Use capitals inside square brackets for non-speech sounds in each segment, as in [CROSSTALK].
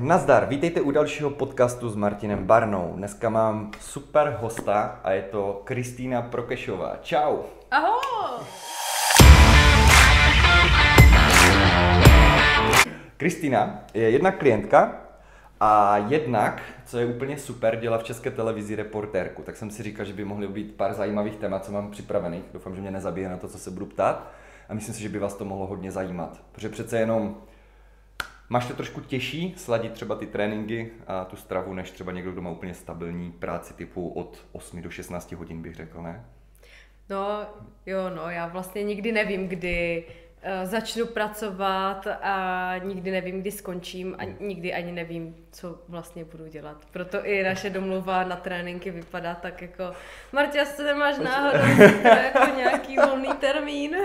nazdar, vítejte u dalšího podcastu s Martinem Barnou. Dneska mám super hosta a je to Kristýna Prokešová. Čau. Ahoj! Kristýna je jedna klientka a jednak, co je úplně super, dělá v české televizi reportérku. Tak jsem si říkal, že by mohly být pár zajímavých témat, co mám připravených. Doufám, že mě nezabije na to, co se budu ptát. A myslím si, že by vás to mohlo hodně zajímat. Protože přece jenom Máš to trošku těžší sladit třeba ty tréninky a tu stravu, než třeba někdo, kdo má úplně stabilní práci typu od 8 do 16 hodin, bych řekl, ne? No, jo, no, já vlastně nikdy nevím, kdy začnu pracovat a nikdy nevím, kdy skončím a nikdy ani nevím, co vlastně budu dělat. Proto i naše domluva na tréninky vypadá tak jako Martě, co nemáš náhodou jako nějaký volný termín?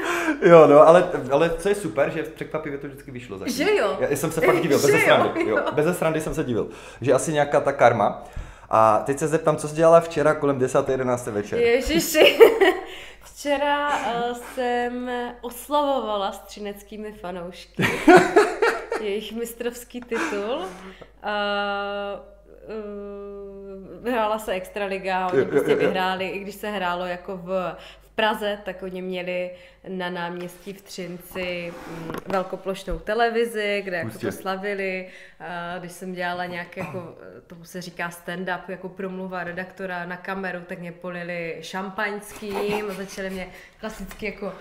Jo, no, ale, ale co je super, že překvapivě to vždycky vyšlo zatím. Že jo? Já jsem se fakt divil, bez srandy. Jo, jo. Bez srandy jsem se divil, že asi nějaká ta karma. A teď se zeptám, co jsi dělala včera kolem 10. 11. večer? Ježiši, [LAUGHS] včera uh, jsem oslavovala s třineckými fanoušky [LAUGHS] jejich mistrovský titul. Uh, uh, vyhrála se Extraliga, oni prostě vyhráli, i když se hrálo jako v, Praze, tak oni měli na náměstí v Třinci mm, velkoplošnou televizi, kde jako to slavili. A když jsem dělala nějak, jako, tomu se říká stand-up, jako promluva redaktora na kameru, tak mě polili šampaňským a začali mě klasicky jako uh,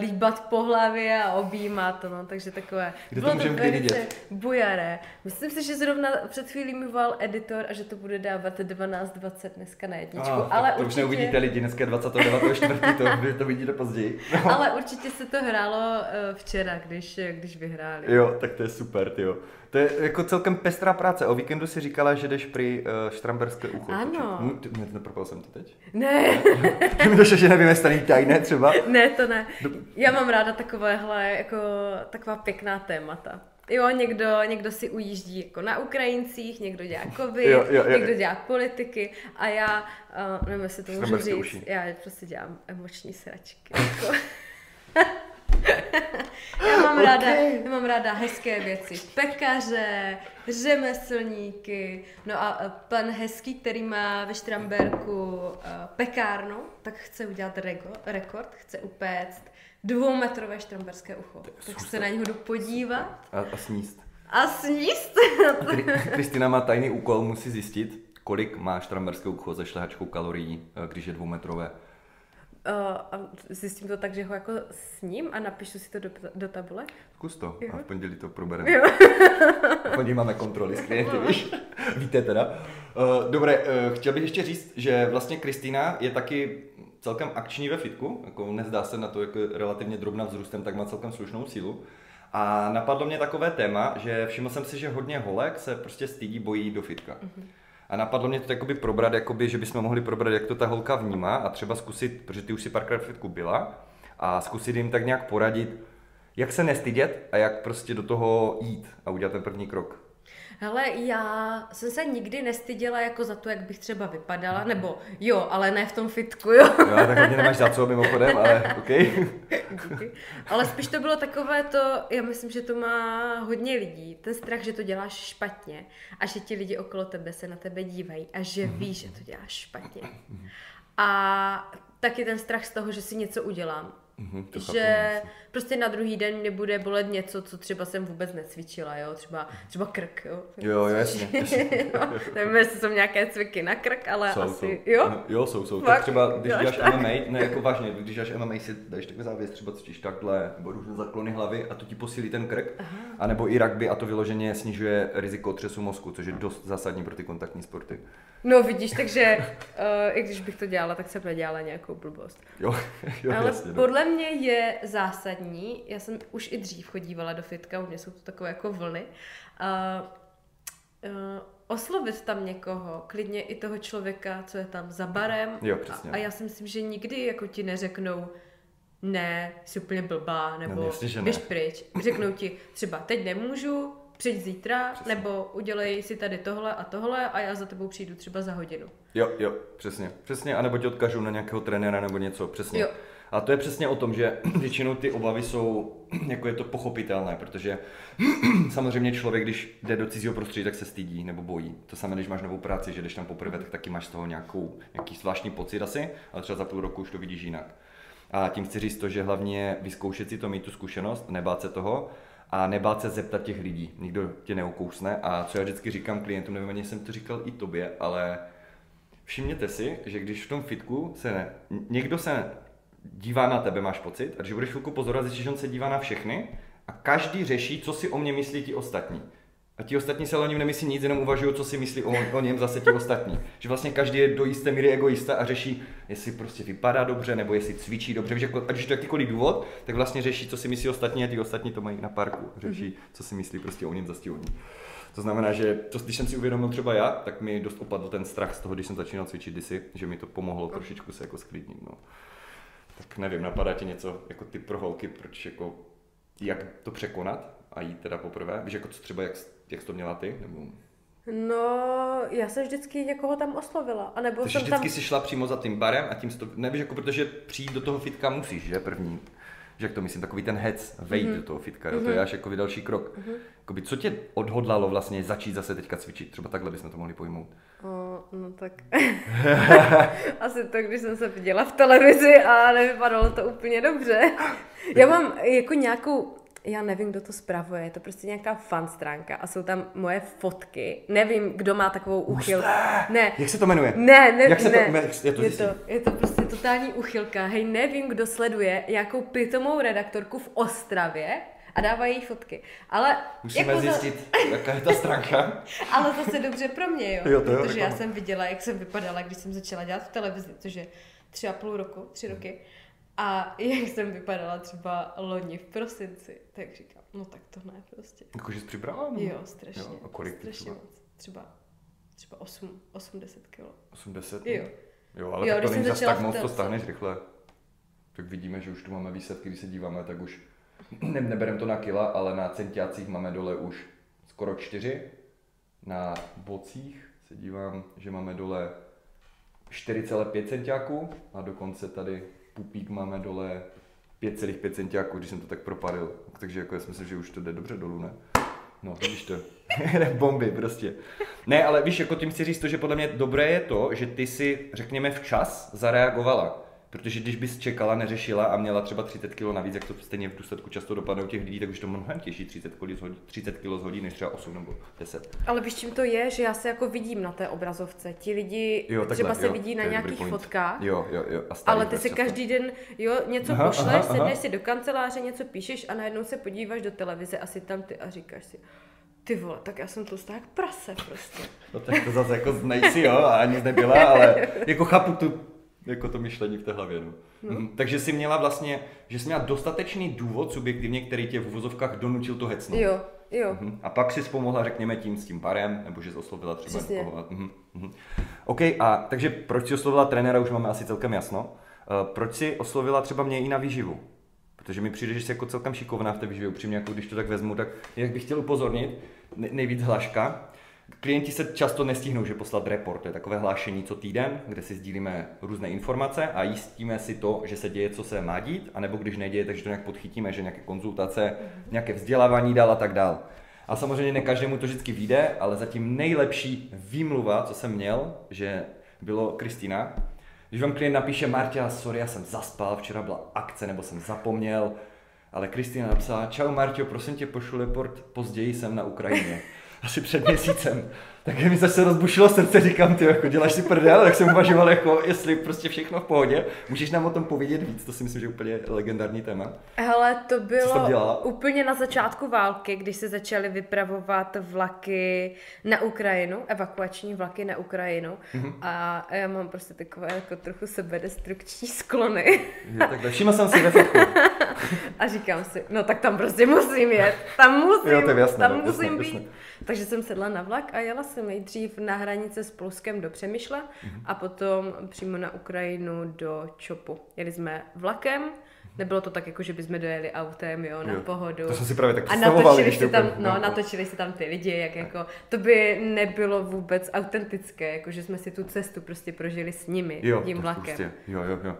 líbat po hlavě a objímat, no, takže takové. Kde to můžeme kdy vidět? Bujaré. Myslím si, že zrovna před chvílí mi volal editor a že to bude dávat 12.20 dneska na jedničku, ah, ale to určitě... už neuvidíte lidi, dneska je 29. čtvrtý, to, to vidíte později. No. Ale určitě se to hrálo uh, včera, když, když vyhráli. Jo, tak to je super, jo. To je jako celkem pestrá práce. O víkendu si říkala, že jdeš při uh, štramberské ucho. Ano. Hm, ty, ne, nepropal jsem to teď? Ne. [LAUGHS] Ty mi došlo, že nevím, jestli tady tajné třeba. [LAUGHS] Ne, to ne. Já mám ráda takovéhle, jako taková pěkná témata. Jo, někdo, někdo si ujíždí jako na Ukrajincích, někdo dělá covid, jo, jo, jo. někdo dělá politiky a já, uh, nevím, jestli to můžu říct, uši. já prostě dělám emoční sračky. Jako. [LAUGHS] já, mám okay. ráda, já mám ráda hezké věci. Pekaře, řemeslníky. No a pan Hezký, který má ve Štramberku pekárnu, tak chce udělat rego, rekord, chce upéct dvoumetrové štramberské ucho. Tak se na něho jdu podívat. A, a sníst. A sníst? Kristina má tajný úkol, musí zjistit, kolik má štramberské ucho ze šlehačkou kalorií, eh, když je dvoumetrové. Uh, a zjistím to tak, že ho jako sním a napíšu si to do, do tabule? Zkus to jo. a v pondělí to probereme. v pondělí máme kontroly s klienty, víš? Víte teda. Uh, dobré, uh, chtěl bych ještě říct, že vlastně Kristýna je taky celkem akční ve fitku, jako nezdá se na to, jako relativně drobná vzrůstem, tak má celkem slušnou sílu. A napadlo mě takové téma, že všiml jsem si, že hodně holek se prostě stydí, bojí do fitka. Mm-hmm. A napadlo mě to jakoby probrat, jakoby, že bychom mohli probrat, jak to ta holka vnímá a třeba zkusit, protože ty už si párkrát fitku byla, a zkusit jim tak nějak poradit, jak se nestydět a jak prostě do toho jít a udělat ten první krok. Hele, já jsem se nikdy nestyděla jako za to, jak bych třeba vypadala, nebo jo, ale ne v tom fitku, jo. Jo, tak hodně nemáš za co mimochodem, ale OK. Ale spíš to bylo takové to, já myslím, že to má hodně lidí, ten strach, že to děláš špatně a že ti lidi okolo tebe se na tebe dívají a že mhm. víš, že to děláš špatně. A taky ten strach z toho, že si něco udělám Mm-hmm, že chápu, prostě na druhý den mě bude bolet něco, co třeba jsem vůbec necvičila, jo, třeba, třeba krk, jo. Jo, jasně. jasně. [LAUGHS] jo, nevím, jestli jsou nějaké cviky na krk, ale jsou, asi, jsou. jo? Jo, jsou, jsou. Tak třeba, když děláš tak. MMA, ne jako vážně, když děláš MMA, si dáš takové závěs, třeba cvičíš takhle, nebo různé zaklony hlavy a to ti posílí ten krk, Aha. a nebo i rugby a to vyloženě snižuje riziko otřesu mozku, což je dost zásadní pro ty kontaktní sporty. No vidíš, takže uh, [LAUGHS] i když bych to dělala, tak jsem nedělala nějakou blbost. Jo, [LAUGHS] jo Ale jasně, no. podle no. mě je zásadní, já jsem už i dřív chodívala do fitka, u mě jsou to takové jako vlny, uh, uh, oslovit tam někoho, klidně i toho člověka, co je tam za barem. Jo, přesně. A, a já si myslím, že nikdy jako ti neřeknou, ne, jsi úplně blbá, nebo no, jasně, běž pryč. Řeknou ti, třeba teď nemůžu, přijď zítra, přesně. nebo udělej si tady tohle a tohle a já za tebou přijdu třeba za hodinu. Jo, jo, přesně, přesně, anebo tě odkažu na nějakého trenéra nebo něco, přesně. Jo. A to je přesně o tom, že [CLEARS THROAT] většinou ty obavy jsou, [CLEARS THROAT] jako je to pochopitelné, protože [CLEARS THROAT] samozřejmě člověk, když jde do cizího prostředí, tak se stydí nebo bojí. To samé, když máš novou práci, že jdeš tam poprvé, tak taky máš z toho nějakou, nějaký zvláštní pocit asi, ale třeba za půl roku už to vidíš jinak. A tím chci říct to, že hlavně vyzkoušet si to, mít tu zkušenost, nebát se toho a nebát se zeptat těch lidí. Nikdo tě neukousne a co já vždycky říkám klientům, nevím, ani jsem to říkal i tobě, ale všimněte si, že když v tom fitku se ne, někdo se dívá na tebe, máš pocit, a když budeš chvilku pozorovat, zjistíš, že on se dívá na všechny a každý řeší, co si o mě myslí ti ostatní. A ti ostatní se o něm nemyslí nic, jenom uvažují, co si myslí o, o něm zase ti ostatní. Že vlastně každý je do jisté míry egoista a řeší, jestli prostě vypadá dobře, nebo jestli cvičí dobře. Jako, ať už to jakýkoliv důvod, tak vlastně řeší, co si myslí ostatní a ti ostatní to mají na parku. Řeší, mhm. co si myslí prostě o něm zase oni. To znamená, že to, když jsem si uvědomil třeba já, tak mi dost opadl ten strach z toho, když jsem začínal cvičit kdysi, že mi to pomohlo trošičku se jako sklidnit. No. Tak nevím, napadá ti něco jako ty pro holky, proč jako, jak to překonat a jít teda poprvé? Víš, jako co třeba, jak, jak jsi to měla ty? Nebo... No, já jsem vždycky někoho tam oslovila. A nebo Takže jsem vždycky tam... si šla přímo za tím barem a tím to, nevíš, jako protože přijít do toho fitka musíš, že první že jak to myslím, takový ten hec, vejít mm-hmm. do toho fitka, jo? Mm-hmm. to je mhm. až jako další krok. Mm-hmm. Jakoby, co tě odhodlalo vlastně začít zase teďka cvičit? Třeba takhle bychom to mohli pojmout. O, no tak [LAUGHS] asi to, když jsem se viděla v televizi a nevypadalo to úplně dobře. Já mám jako nějakou já nevím, kdo to spravuje, je to prostě nějaká fan stránka a jsou tam moje fotky. Nevím, kdo má takovou úchylku. Ne. Jak se to jmenuje? Ne, ne, Jak se ne. to, je, to, je, to, je to prostě totální uchylka. Hej, nevím, kdo sleduje nějakou pitomou redaktorku v Ostravě, a dávají jí fotky. Ale Musíme jako zjistit, to... jaká je ta stránka. [LAUGHS] Ale zase dobře pro mě, jo. jo to jo protože já jsem viděla, jak jsem vypadala, když jsem začala dělat v televizi, což je tři a půl roku, tři roky. A jak jsem vypadala třeba loni v prosinci, tak říkám, no tak to ne prostě. Jakože jsi připravila? Jo, strašně. Jo, a kolik strašně třeba? moc. Třeba, třeba 8, 80 kg. 80? Jo. Jo, ale jo, tak to není zase tak moc, to stáhneš rychle. Tak vidíme, že už tu máme výsledky, když se díváme, tak už [CLEARS THROAT] ne, nebereme to na kila, ale na centiácích máme dole už skoro 4. Na bocích se dívám, že máme dole 4,5 centiáků a dokonce tady pupík máme dole 5,5 centiáků, když jsem to tak propadil. Takže jako já si myslím, že už to jde dobře dolů, ne? No, vidíš to. [LAUGHS] Bomby prostě. Ne, ale víš, jako tím chci říct to, že podle mě dobré je to, že ty si, řekněme, včas zareagovala. Protože když bys čekala, neřešila a měla třeba 30 kg navíc, jak to stejně v důsledku často dopadne u těch lidí, tak už to mnohem těžší 30 kg zhodí, 30 kg zhodí než třeba 8 nebo 10. Ale víš, čím to je, že já se jako vidím na té obrazovce. Ti lidi jo, takhle, třeba se jo, vidí na nějakých fotkách. Jo, jo, jo. A ale ty si každý den jo, něco aha, pošleš, aha, sedneš aha. si do kanceláře, něco píšeš a najednou se podíváš do televize a si tam ty a říkáš si, ty vole, tak já jsem tlustá jak prase prostě. No tak to zase jako nejsi, jo, a ani nebyla, ale [LAUGHS] jako chápu tu jako to myšlení v té hlavě. No. No. Mhm. Takže jsi měla vlastně, že jsi měla dostatečný důvod subjektivně, který tě v uvozovkách donutil to hecnout. Jo, jo. Mhm. A pak si pomohla, řekněme, tím s tím barem, nebo že jsi oslovila třeba někoho. Mhm. Mhm. OK, a takže proč jsi oslovila trenéra, už máme asi celkem jasno. Uh, proč jsi oslovila třeba mě i na výživu? Protože mi přijde, že jsi jako celkem šikovná v té výživě, upřímně, jako když to tak vezmu, tak jak bych chtěl upozornit, nejvíc hlaška, Klienti se často nestihnou, že poslat report, to je takové hlášení co týden, kde si sdílíme různé informace a jistíme si to, že se děje, co se má dít, anebo když neděje, takže to nějak podchytíme, že nějaké konzultace, nějaké vzdělávání dál a tak dál. A samozřejmě ne každému to vždycky vyjde, ale zatím nejlepší výmluva, co jsem měl, že bylo Kristýna. Když vám klient napíše, Marta, sorry, já jsem zaspal, včera byla akce, nebo jsem zapomněl, ale Kristýna napsala, čau Martio, prosím tě, pošlu report, později jsem na Ukrajině asi před měsícem. Tak mi zase rozbušilo srdce, říkám, ty jako děláš si prdel, tak jsem uvažoval, jako, jestli prostě všechno v pohodě. Můžeš nám o tom povědět víc, to si myslím, že je úplně legendární téma. Hele, to bylo úplně na začátku války, když se začaly vypravovat vlaky na Ukrajinu, evakuační vlaky na Ukrajinu. Mm-hmm. A já mám prostě takové jako trochu sebedestrukční sklony. Je, tak všiml jsem si ve [LAUGHS] A říkám si, no tak tam prostě musím jet, tam musím, jo, to je jasné, tam no, musím jasné, být. Jasné. Takže jsem sedla na vlak a jela jsem nejdřív na hranice s Polskem do Přemýšle mm-hmm. a potom přímo na Ukrajinu do Čopu. Jeli jsme vlakem, Nebylo to tak, jako že bychom dojeli autem, jo, na jo. pohodu. To jsem si právě tak A natočili si tam, no, no, natočili si tam ty lidi, jak jako, to by nebylo vůbec autentické, jako že jsme si tu cestu prostě prožili s nimi, jo, tím vlakem. Prostě, jo, jo, jo.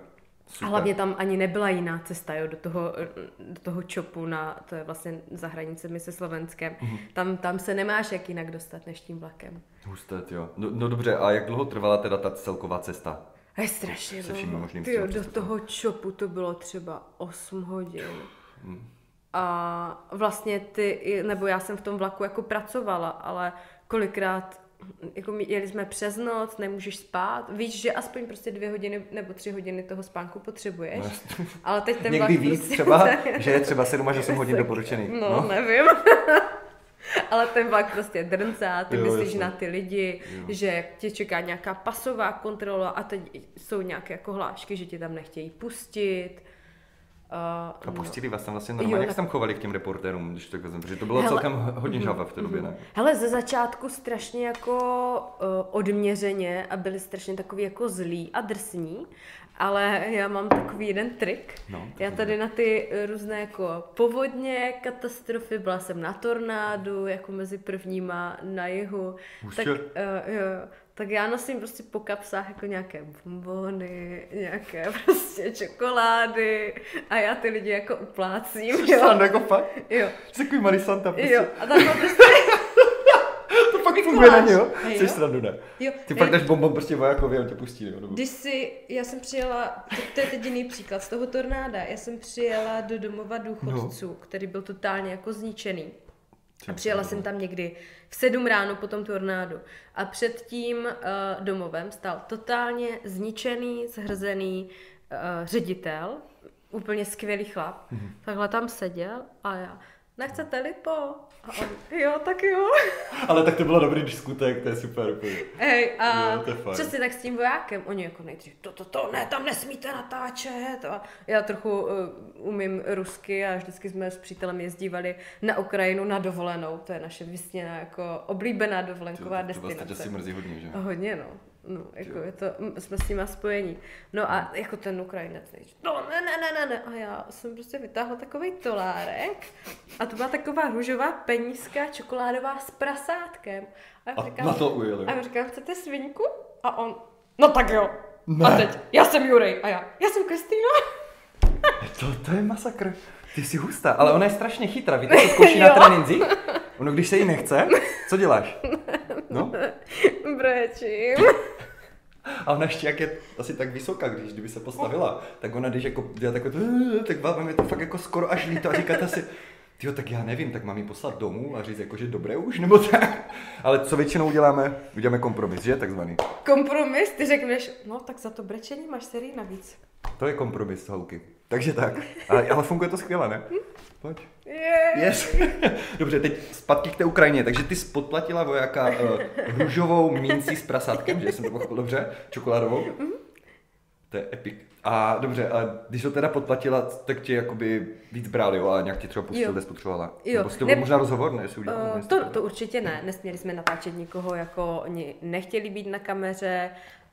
Super. A hlavně tam ani nebyla jiná cesta jo, do, toho, do toho čopu, na, to je vlastně za hranicemi se Slovenskem. Mm-hmm. Tam, tam se nemáš jak jinak dostat než tím vlakem. Husté, jo. No, no dobře, a jak dlouho trvala teda ta celková cesta? Je strašně se dlouho. Tyjo, do toho čopu to bylo třeba 8 hodin. Mm. A vlastně ty, nebo já jsem v tom vlaku jako pracovala, ale kolikrát jako jeli jsme přes noc, nemůžeš spát, víš, že aspoň prostě dvě hodiny nebo tři hodiny toho spánku potřebuješ, no, ale teď ten Někdy víc prostě třeba, [LAUGHS] že je třeba 7 až 8 hodin doporučený. No, no. nevím. [LAUGHS] ale ten vlak prostě drncá, ty jo, myslíš jasný. na ty lidi, jo. že tě čeká nějaká pasová kontrola a teď jsou nějaké jako hlášky, že tě tam nechtějí pustit Uh, a pustili no. vás tam vlastně normálně, jo, jak se tam chovali k těm reportérům, když tak vezmu, protože to bylo Hele, celkem hodně žava v té době, ne? Hele, ze začátku strašně jako uh, odměřeně a byli strašně takový jako zlí a drsní, ale já mám takový jeden trik. No, já tady na ty různé jako povodně, katastrofy, byla jsem na tornádu, jako mezi prvníma na jihu. Už tak, uh, jo, tak já nosím prostě po kapsách jako nějaké bombony, nějaké [LAUGHS] prostě čokolády a já ty lidi jako uplácím. Jsi jo. jako fakt? Jo. Jsi takový malý Santa prostě. Jo, a tam prostě... [LAUGHS] to fakt funguje na něho? Jsi srandu, ne? Jo. Ty pak dáš bombon prostě vojákovi a on tě pustí, jo? Když si, já jsem přijela, to, to je teď jiný příklad z toho tornáda, já jsem přijela do domova důchodců, no. který byl totálně jako zničený. A přijela jsem tam někdy v sedm ráno po tom tornádu. A před tím uh, domovem stál totálně zničený, zhrzený uh, ředitel, úplně skvělý chlap. Mm-hmm. Takhle tam seděl a já, nechcete lipo? A on, jo, tak jo. [LAUGHS] Ale tak to bylo dobrý diskutek, to je super. Úplně. Hej, a jo, přesně tak s tím vojákem, oni jako nejdřív, to, to, to, ne, tam nesmíte natáčet. A já trochu uh, umím rusky a vždycky jsme s přítelem jezdívali na Ukrajinu na dovolenou, to je naše vysněná jako oblíbená dovolenková to, to, to destinace. To asi mrzí hodně, že? Hodně, no. No, jako je to, jsme s nima spojení. No a jako ten Ukrajinec, no ne, ne, ne, ne, ne. A já jsem prostě vytáhla takový tolárek a to byla taková růžová penízka čokoládová s prasátkem. A, a říkám, na to ujeli. A já říkám, chcete svinku? A on, no tak jo. Ne. A teď, já jsem Jurej. A já, já jsem Kristýna. to, to je masakr. Ty jsi hustá, ale ona je strašně chytrá. Víte, co [LAUGHS] zkouší na tréninci? Ono, když se jí nechce, co děláš? [LAUGHS] No? Brečím. A ona ještě jak je asi tak vysoká, když kdyby se postavila, tak ona když jako dělá takové, tak vám je to fakt jako skoro až líto a říkáte si, Jo, tak já nevím, tak mám ji poslat domů a říct jako, že dobré už, nebo tak. Ale co většinou uděláme? Uděláme kompromis, že takzvaný? Kompromis? Ty řekneš, no tak za to brečení máš sérii navíc. To je kompromis, holky. Takže tak. Ale, ale funguje to skvěle, ne? Pojď. Yeah. Yes. [LAUGHS] Dobře, teď zpátky k té Ukrajině. Takže ty jsi podplatila vojáka uh, růžovou mincí s prasátkem, že jsem to pochopil dobře, čokoládovou. Mm-hmm. To je epic. A dobře, a když to teda podplatila, tak tě jakoby víc brali, jo, a nějak ti třeba pustil, kde spotřebovala. Jo. Nebo to ne... možná rozhovor, ne? Jestli uh, to, to určitě ne. Nesměli jsme natáčet nikoho, jako oni nechtěli být na kameře,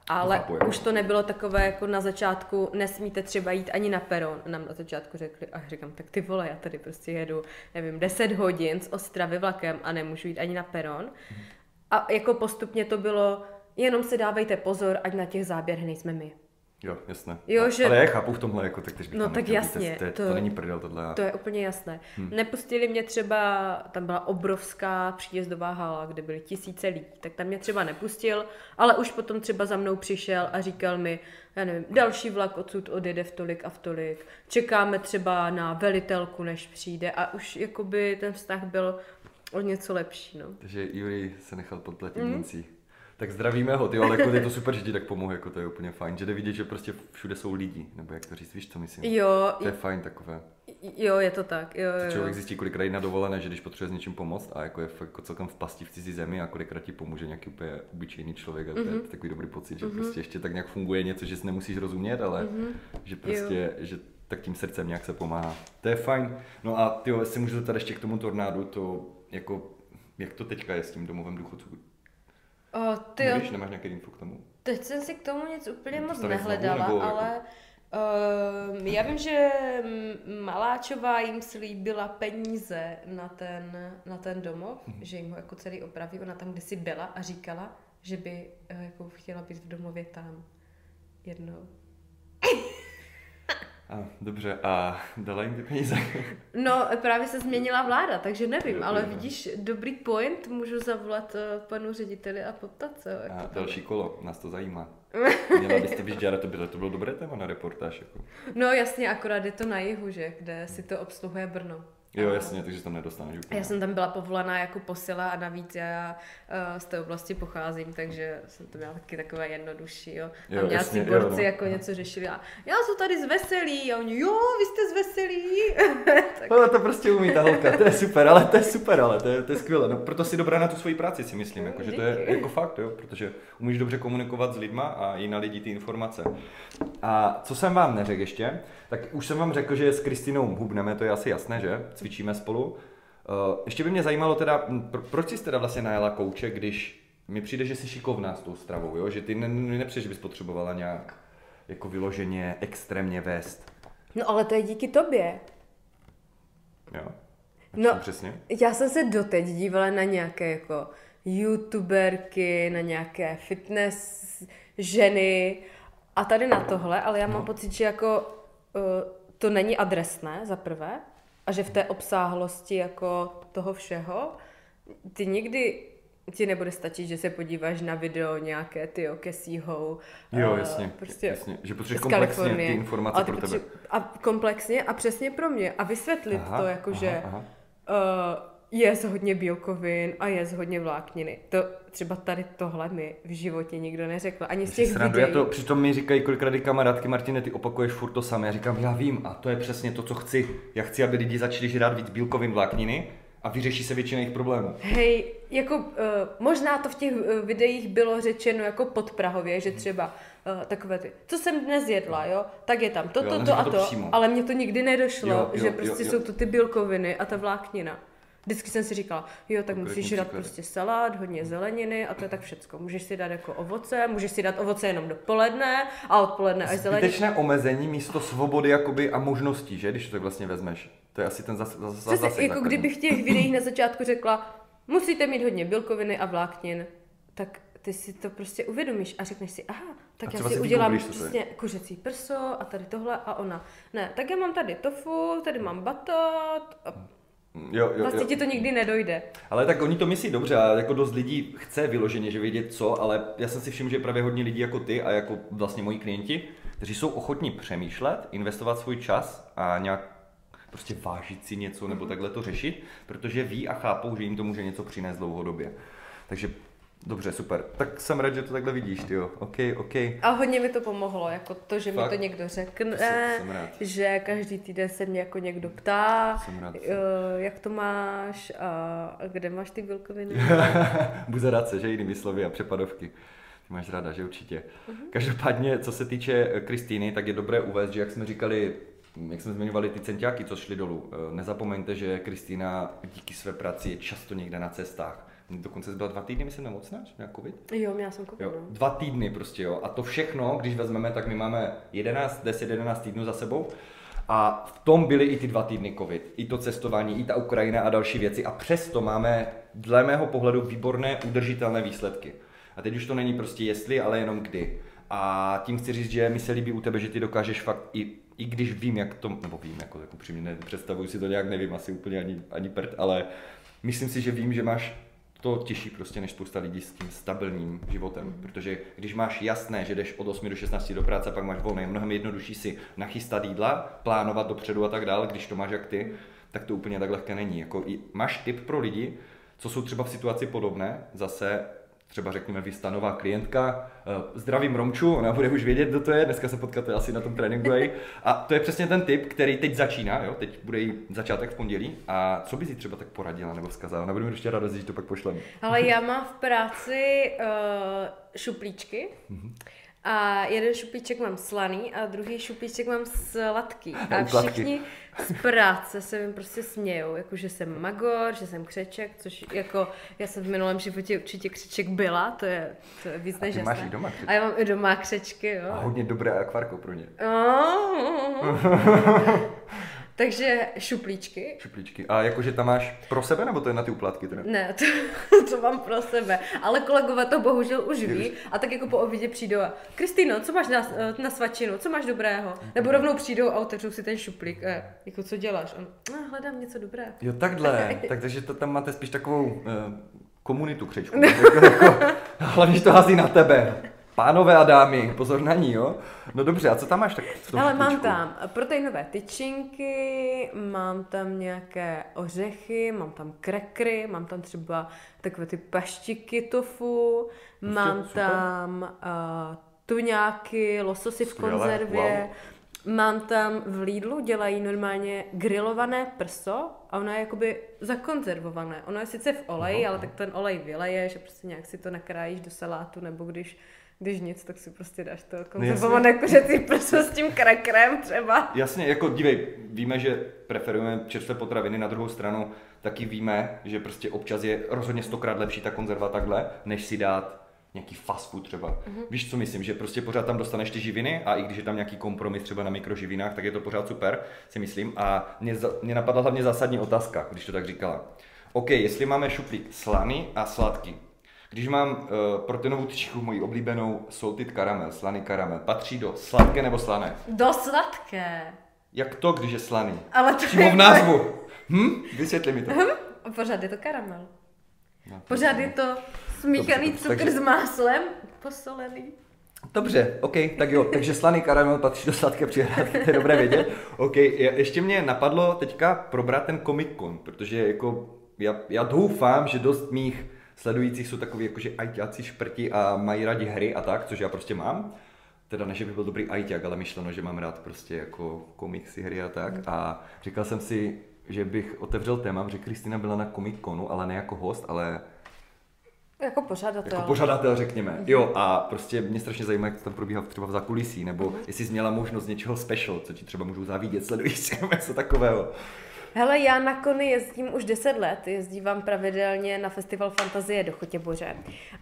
ale Chápu, už to nebylo takové jako na začátku, nesmíte třeba jít ani na peron. Nám na začátku řekli, a říkám, tak ty vole, já tady prostě jedu, nevím, 10 hodin z Ostravy vlakem a nemůžu jít ani na peron. A jako postupně to bylo, jenom si dávejte pozor, ať na těch záběrech nejsme my. Jo, jasné. Jo, že... Ale já chápu v tomhle, jako tak, bych No tak jasně. To, to, to, není prdel tohle. To je úplně jasné. Hmm. Nepustili mě třeba, tam byla obrovská příjezdová hala, kde byly tisíce lidí, tak tam mě třeba nepustil, ale už potom třeba za mnou přišel a říkal mi, já nevím, další vlak odsud odjede v tolik a v tolik, čekáme třeba na velitelku, než přijde a už jakoby ten vztah byl o něco lepší, no. Takže Juri se nechal podplatit mm tak zdravíme ho, ty, ale jako je to super, že ti tak pomohl, jako to je úplně fajn, že jde vidět, že prostě všude jsou lidi, nebo jak to říct, víš, co myslím? Jo. To je fajn takové. Jo, je to tak, jo, jo. Člověk zjistí kolikrát na dovolené, že když potřebuje s něčím pomoct a jako je fakt jako celkem v pasti v cizí zemi a kolikrát ti pomůže nějaký úplně obyčejný člověk a to mm-hmm. je mhm. takový dobrý pocit, že mm-hmm. prostě ještě tak nějak funguje něco, že si nemusíš rozumět, ale mm-hmm. že prostě, jo. že tak tím srdcem nějak se pomáhá. To je fajn. No a ty, jestli můžu tady ještě k tomu tornádu, to jako, jak to teďka je s tím domovem důchodců? O, ty Nevíš, nemáš nějaký info k tomu? Teď jsem si k tomu nic úplně moc nehledala, znovu, ale jako... Uh, já vím, že Maláčová jim slíbila peníze na ten, na ten domov, mm-hmm. že jim ho jako celý opraví. Ona tam kdysi byla a říkala, že by uh, jako chtěla být v domově tam jednou. A, dobře, a [LAUGHS] dala jim ty peníze? No, právě se změnila vláda, takže nevím, jo, ale jo. vidíš, dobrý point, můžu zavolat uh, panu řediteli a poptat se. A další kolo, nás to zajímá. [LAUGHS] Měla byste vyžďárat, to bylo, to bylo dobré téma na reportáž. Jako. No jasně, akorát je to na jihu, že, kde si to obsluhuje Brno. Jo, jasně, takže tam nedostaneš úplně. Já jsem tam byla povolaná jako posila a navíc já uh, z té oblasti pocházím, takže jsem to měla taky takové jednodušší, jo. Tam jo, nějací jasně, borci jo, no. jako něco řešili a já jsem tady z Veselí a oni, jo, vy jste z Veselí. [LAUGHS] tak... No, to prostě umí ta holka, to je super, ale to je super, ale to je, to je skvělé. No, proto si dobrá na tu svoji práci, si myslím, jako, že to je jako fakt, jo, protože umíš dobře komunikovat s lidma a i na lidi ty informace. A co jsem vám neřekl ještě, tak už jsem vám řekl, že s Kristinou hubneme, to je asi jasné, že? Cvičíme spolu. Uh, ještě by mě zajímalo teda, proč jsi teda vlastně najela kouče, když mi přijde, že jsi šikovná s tou stravou, jo? Že ty ne, nepřijde, že bys potřebovala nějak jako vyloženě extrémně vést. No ale to je díky tobě. Jo. No, přesně? já jsem se doteď dívala na nějaké jako youtuberky, na nějaké fitness ženy a tady na tohle, ale já mám no. pocit, že jako uh, to není adresné za prvé a že v té obsáhlosti jako toho všeho ty nikdy ti nebude stačit, že se podíváš na video nějaké ty Kesího. Jo, uh, jasně, prostě jasně. Že potřebuješ komplexně ty informace pro tebe. A komplexně a přesně pro mě. A vysvětlit aha, to, jako aha, aha. Uh, je hodně bílkovin a je hodně vlákniny. To třeba tady tohle mi v životě nikdo neřekl. Ani z těch srandu, videí. Já to, přitom mi říkají kolikrát kamarádky, Martine, ty opakuješ furt to samé. Já říkám, já vím a to je přesně to, co chci. Já chci, aby lidi začali žrát víc bílkovin vlákniny a vyřeší se většina jejich problémů. Hej, jako uh, možná to v těch uh, videích bylo řečeno jako podprahově, že třeba uh, takové ty, co jsem dnes jedla, jo, tak je tam to, to, to, to a to, to ale mně to nikdy nedošlo, jo, jo, že prostě jo, jo. jsou to ty bílkoviny a ta vláknina. Vždycky jsem si říkala, jo, tak musíš dát prostě salát, hodně zeleniny a to je tak všecko. Můžeš si dát jako ovoce, můžeš si dát ovoce jenom dopoledne a odpoledne až zeleniny. Zbytečné omezení místo svobody jakoby a možností, že, když to tak vlastně vezmeš. To je asi ten zase zas, zas, zase jako kdybych v těch videích na začátku řekla, musíte mít hodně bílkoviny a vláknin, tak ty si to prostě uvědomíš a řekneš si, aha, tak já si udělám přesně kuřecí prso a tady tohle a ona. Ne, tak já mám tady tofu, tady mám batat a Jo, jo, vlastně jo. ti to nikdy nedojde. Ale tak oni to myslí dobře a jako dost lidí chce vyloženě, že vědět co, ale já jsem si všiml, že právě hodně lidí jako ty a jako vlastně moji klienti, kteří jsou ochotní přemýšlet, investovat svůj čas a nějak prostě vážit si něco nebo mhm. takhle to řešit, protože ví a chápou, že jim to může něco přinést dlouhodobě. Takže Dobře, super. Tak jsem rád, že to takhle vidíš, ty jo. OK, OK. A hodně mi to pomohlo, jako to, že Fakt? mi to někdo řekne, jsem, jsem že každý týden se mě jako někdo ptá, jsem rád, uh, jak to máš a kde máš ty bílkoviny. [LAUGHS] Buzerace, že jinými slovy a přepadovky. Ty máš ráda, že určitě. Uh-huh. Každopádně, co se týče eh, Kristýny, tak je dobré uvést, že jak jsme říkali, jak jsme zmiňovali ty centiáky, co šli dolů, eh, nezapomeňte, že Kristýna díky své práci je často někde na cestách Dokonce byla dva týdny, myslím, nemocná, že měla covid? Jo, měla jsem covid, jo, no. Dva týdny prostě, jo. A to všechno, když vezmeme, tak my máme 11, 10, 11 týdnů za sebou. A v tom byly i ty dva týdny covid, i to cestování, i ta Ukrajina a další věci. A přesto máme, dle mého pohledu, výborné, udržitelné výsledky. A teď už to není prostě jestli, ale jenom kdy. A tím chci říct, že mi se líbí u tebe, že ty dokážeš fakt i, i když vím, jak to, nebo vím, jako, jako přímě, představuji si to nějak, nevím, asi úplně ani, ani prd, ale myslím si, že vím, že máš to těžší prostě než spousta lidí s tím stabilním životem. Mm. Protože když máš jasné, že jdeš od 8 do 16 do práce, pak máš volné, je mnohem jednodušší si nachystat jídla, plánovat dopředu a tak dále, když to máš jak ty, tak to úplně tak lehké není. Jako i, máš tip pro lidi, co jsou třeba v situaci podobné, zase třeba řekněme vy stanová klientka, eh, zdravím Romču, ona bude už vědět, kdo to je, dneska se potkáte asi na tom tréninku A to je přesně ten typ, který teď začíná, jo? teď bude jí začátek v pondělí. A co bys jí třeba tak poradila nebo vzkazala? Ona bude mi ještě ráda, že to pak pošlem. Ale já mám v práci uh, šuplíčky. Mm-hmm. A jeden šuplíček mám slaný a druhý šuplíček mám sladký. [LAUGHS] A všichni z práce se mi prostě smějou, jako že jsem magor, že jsem křeček, což jako já jsem v minulém životě určitě křeček byla, to je, to je víc než máš i doma křečky. A já mám i doma křečky, jo. A hodně dobré akvarko pro ně. [LAUGHS] Takže šuplíčky. Šuplíčky. A jakože tam máš pro sebe, nebo to je na ty úplatky teda? Ne, to, [LAUGHS] to mám pro sebe. Ale kolegové to bohužel už ví. A tak jako po obědě přijdou a Kristýno, co máš na, na svačinu? Co máš dobrého? Nebo rovnou přijdou a otevřou si ten šuplík. E, jako co děláš? On, no, hledám něco dobrého. Jo, takhle. [LAUGHS] tak, takže to tam máte spíš takovou uh, komunitu křečku. [LAUGHS] jako, jako, hlavně, že to hází na tebe. Pánové a dámy, pozor na ní, jo? No dobře, a co tam máš tak v tom Ale mám tam proteinové tyčinky, mám tam nějaké ořechy, mám tam krekry, mám tam třeba takové ty paštiky tofu, prostě mám super. tam uh, tuňáky, lososy v konzervě, wow. mám tam v Lidlu, dělají normálně grilované prso a ono je jakoby zakonzervované. Ono je sice v oleji, ale tak ten olej vyleje, že prostě nějak si to nakrájíš do salátu, nebo když když nic, tak si prostě dáš to konzervované kuřecí prso s tím krakrem třeba. Jasně, jako dívej, víme, že preferujeme čerstvé potraviny, na druhou stranu taky víme, že prostě občas je rozhodně stokrát lepší ta konzerva takhle, než si dát nějaký fast food třeba. Mm-hmm. Víš, co myslím, že prostě pořád tam dostaneš ty živiny a i když je tam nějaký kompromis třeba na mikroživinách, tak je to pořád super, si myslím. A mě, mě napadla hlavně zásadní otázka, když to tak říkala. OK, jestli máme šuplík slaný a sladký, když mám uh, proteinovou tyčičku moji oblíbenou salted karamel, slaný karamel, patří do sladké nebo slané? Do sladké. Jak to, když je slaný? Ale to Přímo v názvu. Hm? Vysvětli mi to. Hm? Pořád je to karamel. No, Pořád je to smíchaný dobře, cukr takže... s máslem, posolený. Dobře, OK, tak jo, takže slaný karamel patří do sladké přihrádky, to je dobré vědět. OK, ještě mě napadlo teďka probrat ten Comic Con, protože jako já, já doufám, že dost mých sledujících jsou takový jakože ajťáci šprti a mají rádi hry a tak, což já prostě mám. Teda ne, že bych byl dobrý ajťák, ale myšleno, že mám rád prostě jako komiksy, hry a tak. A říkal jsem si, že bych otevřel téma, že Kristýna byla na Comic Conu, ale ne jako host, ale jako pořadatel. Jako pořadatel, řekněme. Mm-hmm. Jo, a prostě mě strašně zajímá, jak to tam probíhá třeba v zákulisí, nebo mm-hmm. jestli jsi měla možnost něčeho special, co ti třeba můžu zavídět, sledující, [LAUGHS] něco takového. Hele, já na kony jezdím už 10 let, jezdívám pravidelně na festival Fantazie do Chotěboře.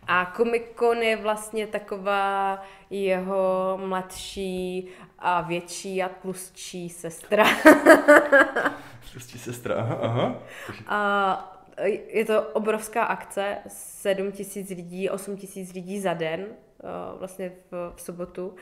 A Comic Con je vlastně taková jeho mladší a větší a tlustší sestra. [LAUGHS] tlustší sestra, aha. aha. A je to obrovská akce, 7 tisíc lidí, 8 tisíc lidí za den, vlastně v, v sobotu.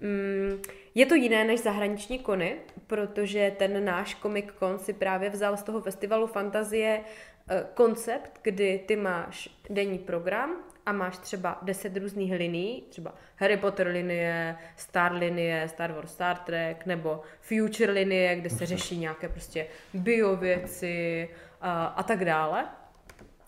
Mm, je to jiné než zahraniční kony, protože ten náš Comic Con si právě vzal z toho festivalu fantazie eh, koncept, kdy ty máš denní program a máš třeba 10 různých linií, třeba Harry Potter linie, Star linie, Star Wars, Star Trek, nebo Future linie, kde se řeší nějaké prostě biověci a, a tak dále.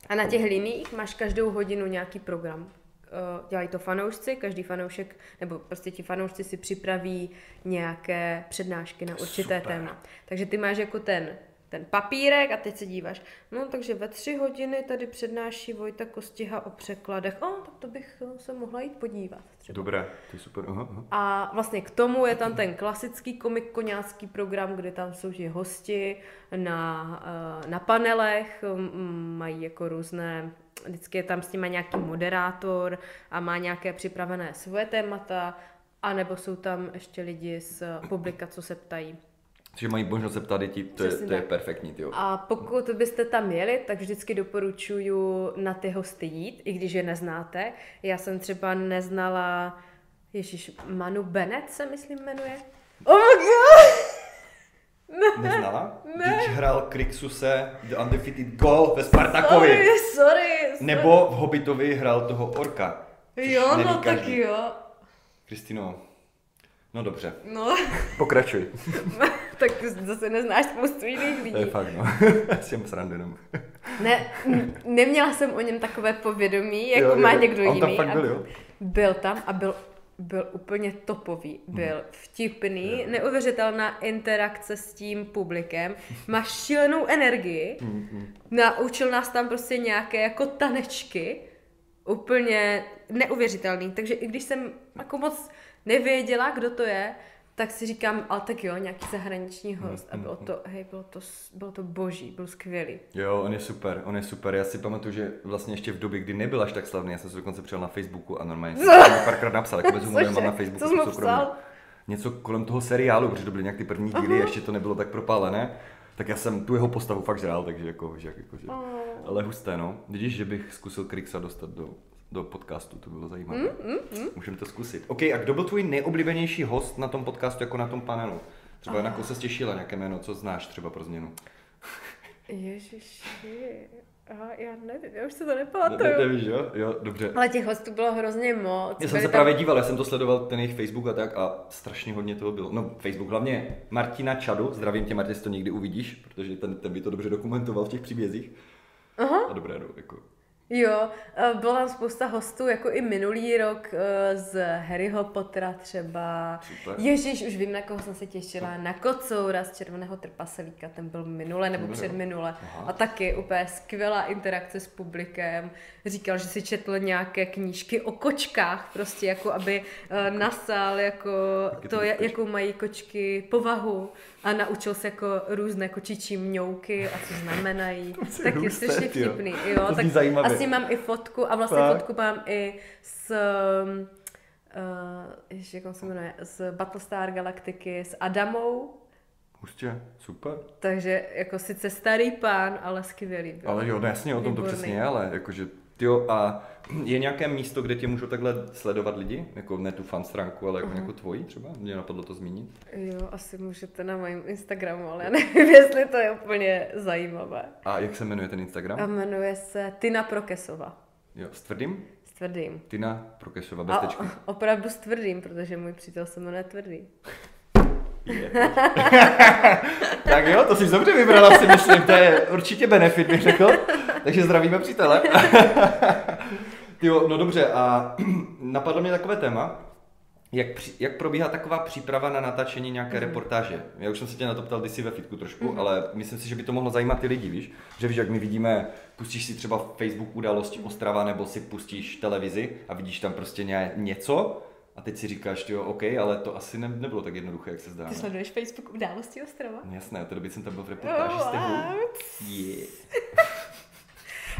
A na těch liniích máš každou hodinu nějaký program. Eh, dělají to fanoušci, každý fanoušek, nebo prostě ti fanoušci si připraví nějaké přednášky na určité Super. téma. Takže ty máš jako ten ten papírek a teď se díváš. No takže ve tři hodiny tady přednáší Vojta Kostiha o překladech. O, tak to bych eh, se mohla jít podívat. Třeba. Dobré, to je super. Aha, aha. A vlastně k tomu je tam ten klasický komik koňácký program, kde tam jsou že hosti na, eh, na panelech, mají jako různé vždycky je tam s nimi nějaký moderátor a má nějaké připravené svoje témata, anebo jsou tam ještě lidi z publika, co se ptají. Že mají možnost se ptát děti, to, je, to je perfektní. Tyjo. A pokud byste tam jeli, tak vždycky doporučuju na ty hosty jít, i když je neznáte. Já jsem třeba neznala, Ježíš, Manu Bennett se myslím jmenuje. Oh my god! Ne. Neznala? Ne. Když hrál Krixuse The Undefeated Goal ve Spartakovi. Sorry, sorry, sorry. Nebo v Hobbitovi hrál toho orka. Jo, no každý. tak jo. Kristino, no dobře. No. Pokračuj. [LAUGHS] tak zase neznáš spoustu jiných lidí. To je fakt, no. [LAUGHS] Jsem srandenem. ne, neměla jsem o něm takové povědomí, jako jo, jo. má někdo jiný. On tam fakt byl, jo? Byl tam a byl byl úplně topový, mhm. byl vtipný, neuvěřitelná interakce s tím publikem, má šílenou energii, mhm. naučil nás tam prostě nějaké jako tanečky, úplně neuvěřitelný, takže i když jsem jako moc nevěděla, kdo to je, tak si říkám, ale tak jo, nějaký zahraniční mm, host. A bylo mm, to, hej, bylo to, bylo to boží, byl skvělý. Jo, on je super, on je super. Já si pamatuju, že vlastně ještě v době, kdy nebyl až tak slavný, já jsem se dokonce přijel na Facebooku a normálně jsem [LAUGHS] párkrát napsal, jako bez mám na Facebooku. Co jsi psal? něco kolem toho seriálu, protože to byly nějak ty první díly, uh-huh. ještě to nebylo tak propálené. Tak já jsem tu jeho postavu fakt žrál, takže jako, že, jako, že. Uh. Ale husté, no. Vidíš, že bych zkusil Krixa dostat do, do podcastu, to bylo zajímavé. Mm, mm, mm. Můžeme to zkusit. OK, a kdo byl tvůj nejoblíbenější host na tom podcastu, jako na tom panelu? Třeba uh. na koho se těšila, nějaké jméno, co znáš třeba pro změnu? [LAUGHS] Ježiši, Aha, já nevím, já už se to nepamatuju. Ne, nevíš, jo? Jo, dobře. Ale těch hostů bylo hrozně moc. Já jsem se tam... právě díval, já jsem to sledoval, ten jejich Facebook a tak a strašně hodně toho bylo. No, Facebook hlavně Martina Čadu, zdravím tě, Martin, to někdy uvidíš, protože ten, ten by to dobře dokumentoval v těch příbězích. Aha. A dobré, no, jako Jo, byla tam spousta hostů, jako i minulý rok eh, z Harryho Pottera třeba. Super. Ježíš, už vím, na koho jsem se těšila. Na Kocoura z Červeného trpaselíka, ten byl minule nebo předminule. A taky úplně skvělá interakce s publikem. Říkal, že si četl nějaké knížky o kočkách, prostě jako aby eh, nasál jako to, jakou mají kočky povahu a naučil se jako různé kočičí mňouky a co znamenají. tak je strašně vtipný. Jo, to tak zajímavě. asi mám i fotku a vlastně tak. fotku mám i s uh, ještě, jak se jmenuje, z Battlestar Galactiky s Adamou. Hustě, super. Takže jako sice starý pán, ale skvělý. Byl. Ale jo, no jasně, o tom Výborný. to přesně je, ale jakože Jo, a je nějaké místo, kde tě můžou takhle sledovat lidi? Jako ne tu fan stránku, ale jako, uh-huh. jako tvoji třeba? Mě napadlo to zmínit. Jo, asi můžete na mém Instagramu, ale já nevím, [LAUGHS] jestli to je úplně zajímavé. A jak se jmenuje ten Instagram? A jmenuje se Tina Prokesova. Jo, s tvrdým? S tvrdým. Tina Prokesova, bez tečky. opravdu s tvrdým, protože můj přítel se jmenuje Tvrdý. [LAUGHS] tak jo, to jsi dobře vybrala, si myslím, to je určitě benefit, bych řekl. Takže zdravíme přítele. [LAUGHS] jo, no dobře, a [CLEARS THROAT] napadlo mě takové téma, jak, jak probíhá taková příprava na natáčení nějaké mm. reportáže? Já už jsem se tě na to ptal kdysi ve fitku trošku, mm. ale myslím si, že by to mohlo zajímat ty lidi, víš? Že víš, jak my vidíme, pustíš si třeba Facebook události Ostrava, nebo si pustíš televizi a vidíš tam prostě ně, něco a teď si říkáš, jo, OK, ale to asi ne, nebylo tak jednoduché, jak se zdá. Ty sleduješ Facebook události Ostrava? No, jasné, to doby jsem tam byl v reportáži oh, s tebou. Yeah.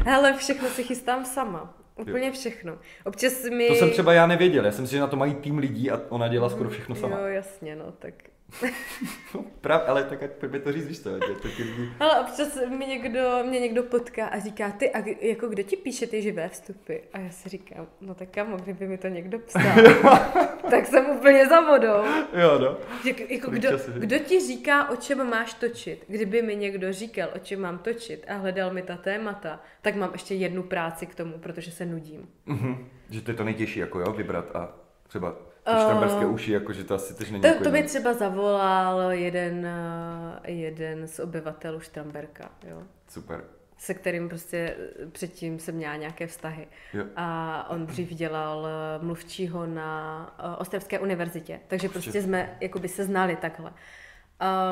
[LAUGHS] Ale všechno si chystám sama. Úplně všechno. Občas mi... To jsem třeba já nevěděl, já jsem si, že na to mají tým lidí a ona dělá skoro všechno sama. Jo, jasně, no, tak [LAUGHS] Prav, ale tak jak by to říct, víš to, to lidi... Ale občas mě někdo, mě někdo potká a říká, ty, a jako kdo ti píše ty živé vstupy? A já si říkám, no tak kamo, kdyby mi to někdo psal, [LAUGHS] tak jsem úplně za vodou. Jo, no. Jak, jako kdo, kdo ti říká, o čem máš točit? Kdyby mi někdo říkal, o čem mám točit a hledal mi ta témata, tak mám ještě jednu práci k tomu, protože se nudím. Mm-hmm. Že to je to nejtěžší, jako jo, vybrat a třeba štamberské uh, uši, jakože to asi teď není To, jako to by třeba zavolal jeden, eh, jeden z obyvatelů Štramberka, jo. Super. Se kterým prostě předtím jsem měla nějaké vztahy. Jo. A on dřív dělal eh, mluvčího na Ostravské univerzitě, takže prostě jsme jakoby se znali takhle.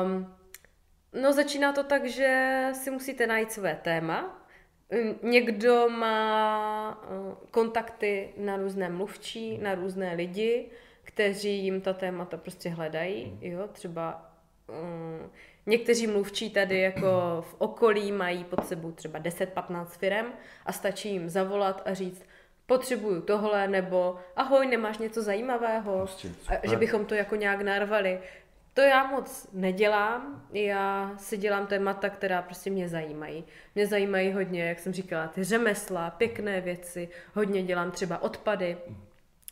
Um, no začíná to tak, že si musíte najít své téma, Někdo má kontakty na různé mluvčí, na různé lidi, kteří jim ta témata prostě hledají, hmm. jo, třeba um, někteří mluvčí tady jako v okolí mají pod sebou třeba 10-15 firm a stačí jim zavolat a říct, potřebuju tohle, nebo ahoj, nemáš něco zajímavého, prostě, a, že bychom to jako nějak narvali. To já moc nedělám, já si dělám témata, která prostě mě zajímají. Mě zajímají hodně, jak jsem říkala, ty řemesla, pěkné věci, hodně dělám třeba odpady,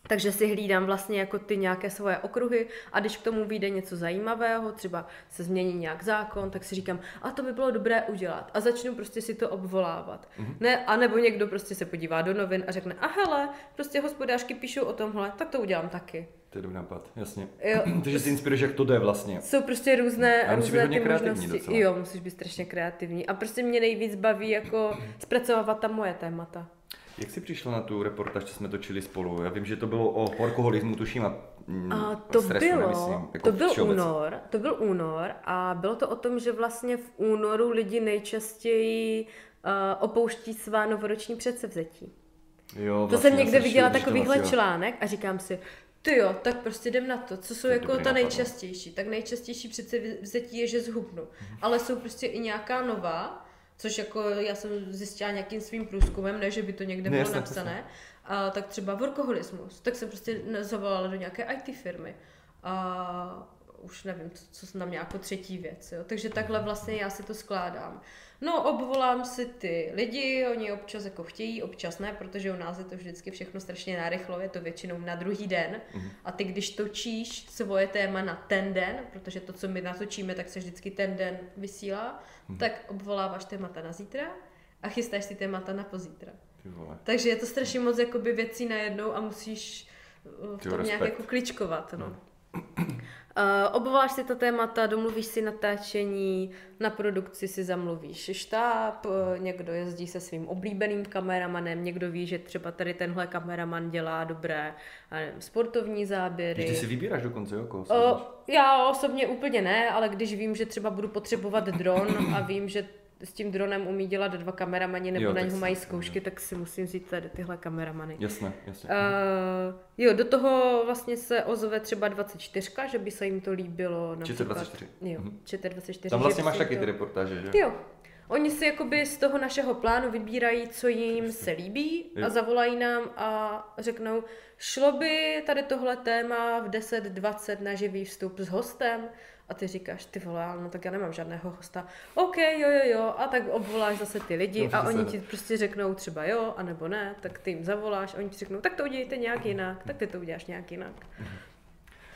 takže si hlídám vlastně jako ty nějaké svoje okruhy a když k tomu vyjde něco zajímavého, třeba se změní nějak zákon, tak si říkám, a to by bylo dobré udělat. A začnu prostě si to obvolávat. Mm-hmm. Ne, a nebo někdo prostě se podívá do novin a řekne, a hele, prostě hospodářky píšou o tomhle, tak to udělám taky. To je dobrý nápad, jasně. Jo. [CLEARS THROAT] Takže si inspiruješ, jak to jde vlastně. Jsou prostě různé, a různé být ty kreativní docela. Jo, musíš být strašně kreativní. A prostě mě nejvíc baví jako zpracovávat ta moje témata. Jak jsi přišla na tu reportáž, co jsme točili spolu? Já vím, že to bylo o alkoholismu, tuším, a, mm, a to stresu, bylo, nemyslím, jako to byl všeobec. únor, to byl únor a bylo to o tom, že vlastně v únoru lidi nejčastěji uh, opouští svá novoroční předsevzetí. Jo, vlastně to jsem někde viděla takovýhle vlastně, článek a říkám si, ty jo, tak prostě jdem na to. Co jsou to jako ta nejčastější? Tak nejčastější předsevzetí je, že zhubnu. Mm-hmm. Ale jsou prostě i nějaká nová, Což jako já jsem zjistila nějakým svým průzkumem, ne, že by to někde bylo napsané, a tak třeba workoholismus, tak jsem prostě zavolala do nějaké IT firmy. a už nevím, co, co jsem tam měla jako třetí věc, jo. Takže takhle vlastně já si to skládám. No, obvolám si ty lidi, oni občas jako chtějí, občas ne, protože u nás je to vždycky všechno strašně narychlo, je to většinou na druhý den. Mm. A ty, když točíš svoje téma na ten den, protože to, co my natočíme, tak se vždycky ten den vysílá, mm. tak obvoláváš témata na zítra a chystáš si témata na pozítra. Takže je to strašně moc jakoby věcí najednou a musíš uh, v tom nějak jako kličkovat. No. Mm. Uh, obvoláš si ta témata, domluvíš si natáčení, na produkci si zamluvíš štáb, uh, někdo jezdí se svým oblíbeným kameramanem, někdo ví, že třeba tady tenhle kameraman dělá dobré nevím, sportovní záběry. Ty si vybíráš dokonce, jako uh, Já osobně úplně ne, ale když vím, že třeba budu potřebovat dron a vím, že s tím dronem umí dělat dva kameramani nebo jo, na něho mají zkoušky, tak si musím vzít tady tyhle kameramany. Jasně, jasně. Uh, jo, do toho vlastně se ozve třeba 24, že by se jim to líbilo. Například, 24. Jo, mhm. 24. Tam vlastně máš taky to... ty reportáže, že? Jo. Oni si jakoby z toho našeho plánu vybírají, co jim se líbí jo. a zavolají nám a řeknou, šlo by tady tohle téma v 10-20 na živý vstup s hostem a ty říkáš, ty vole, no tak já nemám žádného hosta. OK, jo, jo, jo, a tak obvoláš zase ty lidi no, a oni ti prostě řeknou třeba jo, anebo ne, tak ty jim zavoláš a oni ti řeknou, tak to udějte nějak jinak, tak ty to uděláš nějak jinak.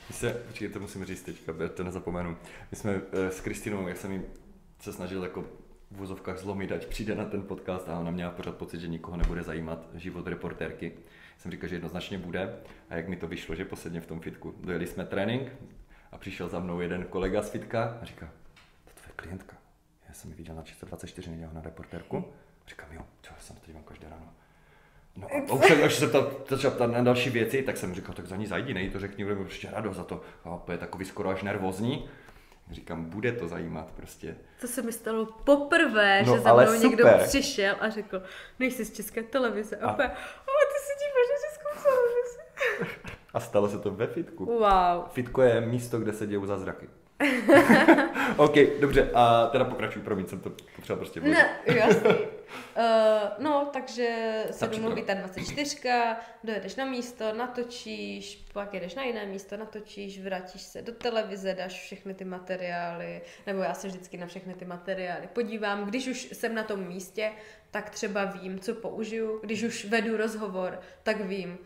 My se, počkej, to musím říct teďka, to nezapomenu. My jsme uh, s Kristinou, jak jsem jim se snažil jako v vozovkách zlomit, ať přijde na ten podcast a ona měla pořád pocit, že nikoho nebude zajímat život reportérky. Jsem říkal, že jednoznačně bude a jak mi to vyšlo, že posledně v tom fitku. Dojeli jsme trénink, a přišel za mnou jeden kolega z Fitka a říká, to tvoje klientka. Já jsem ji viděl na 324 nedělal na reportérku. A říkám, jo, čo, jsem to dívám každé ráno. No a [LAUGHS] už až se začal ptat na další věci, tak jsem říkal, tak za ní zajdi, nej, to řekni, budeme prostě radost za to. A je takový skoro až nervózní. Říkám, bude to zajímat prostě. To se mi stalo poprvé, no, že za mnou někdo přišel a řekl, nejsi z české televize. A, a opět, ale ty si díváš na českou televizi. A stalo se to ve fitku. Wow. Fitko je místo, kde se dějou zázraky. [LAUGHS] OK, dobře, a teda pokračuj, promiň, jsem to potřeba prostě vložit. Ne, jasný. Uh, [LAUGHS] no, takže se domluví ta 24, dojedeš na místo, natočíš, pak jedeš na jiné místo, natočíš, vrátíš se do televize, dáš všechny ty materiály, nebo já se vždycky na všechny ty materiály podívám. Když už jsem na tom místě, tak třeba vím, co použiju. Když už vedu rozhovor, tak vím,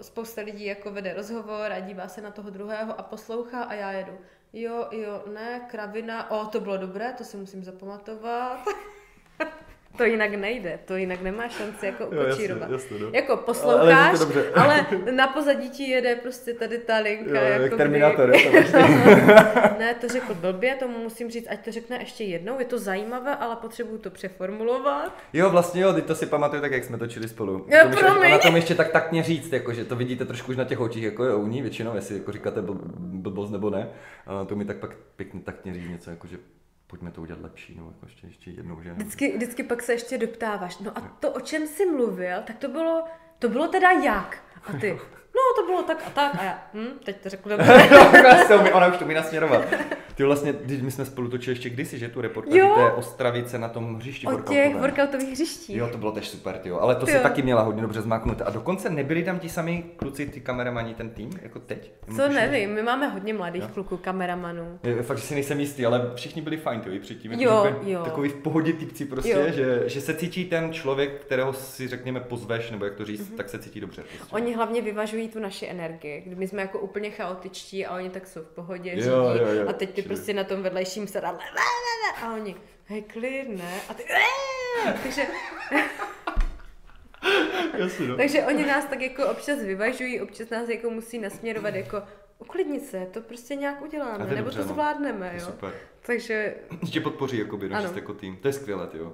spousta lidí jako vede rozhovor a dívá se na toho druhého a poslouchá a já jedu. Jo, jo, ne, kravina, o, to bylo dobré, to si musím zapamatovat. [LAUGHS] To jinak nejde, to jinak nemá šanci jako ukočírovat. No. Jako posloucháš, ale, ale na pozadí ti jede prostě tady ta linka. Jo, jako Terminátor, kdy... [LAUGHS] Ne, to řekl blbě, tomu musím říct, ať to řekne ještě jednou, je to zajímavé, ale potřebuju to přeformulovat. Jo, vlastně jo, ty to si pamatuju tak, jak jsme točili spolu. Jo, to ještě, na tom ještě tak taktně říct, jako, že to vidíte trošku už na těch očích, jako je u ní většinou, jestli jako říkáte blbost nebo ne. To mi tak pak pěkně taktně říct něco, jako, že pojďme to udělat lepší, no jako ještě, ještě jednou, že? Vždycky, vždycky pak se ještě doptáváš, no a to, o čem jsi mluvil, tak to bylo, to bylo teda jak? A ty, [LAUGHS] no to bylo tak a tak a já, hm, teď to řeknu [LAUGHS] dobře. no, ona už to mi nasměrovat. Ty vlastně, my jsme spolu točili ještě kdysi, že tu reportáž té Ostravice na tom hřišti O těch workoutových hřištích. Jo, to bylo tež super, tyjo. ale to se taky měla hodně dobře zmáknout. A dokonce nebyli tam ti sami kluci, ty kameramani, ten tým, jako teď? Co nevím, my máme hodně mladých jo. kluků, kameramanů. Je, fakt, že si nejsem jistý, ale všichni byli fajn, i předtím. Jako jo, jo. Takový v pohodě typci prostě, že, že, se cítí ten člověk, kterého si řekněme pozveš, nebo jak to říct, mm-hmm. tak se cítí dobře. Prostě. Oni hlavně vyvažují tu naši energii. My jsme jako úplně chaotičtí a oni tak jsou v pohodě, jo, jo, jo, a teď ty prostě na tom vedle vedlejším sedadle. A oni, hej, klid, ne? A ty, takže... [LAUGHS] Jasně, no. Takže oni nás tak jako občas vyvažují, občas nás jako musí nasměrovat jako uklidnit se, to prostě nějak uděláme, nebo dobře, to no. zvládneme, jo. Super. Takže... Tě podpoří jakoby, no, jako tým. To je skvělé, jo.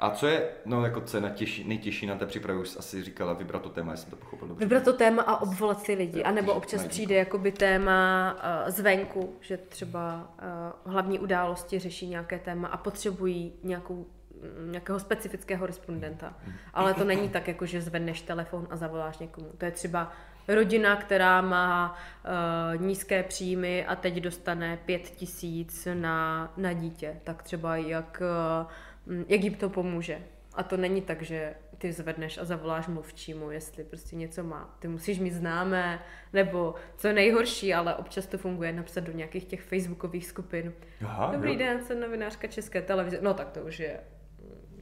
A co je, no jako co je natěžší, nejtěžší na té přípravě, už asi říkala vybrat to téma, jestli to pochopil dobře. Vybrat to téma a obvolat si lidi, a nebo občas přijde jakoby téma uh, zvenku, že třeba uh, hlavní události řeší nějaké téma a potřebují nějakou mm, nějakého specifického respondenta. Ale to není tak, jako že zvedneš telefon a zavoláš někomu. To je třeba rodina, která má uh, nízké příjmy a teď dostane pět tisíc na, na dítě. Tak třeba jak uh, Mm, jak jim to pomůže. A to není tak, že ty zvedneš a zavoláš mluvčímu, jestli prostě něco má. Ty musíš mít známé, nebo co nejhorší, ale občas to funguje napsat do nějakých těch facebookových skupin. Aha, Dobrý jo. den, jsem novinářka České televize. No tak to už je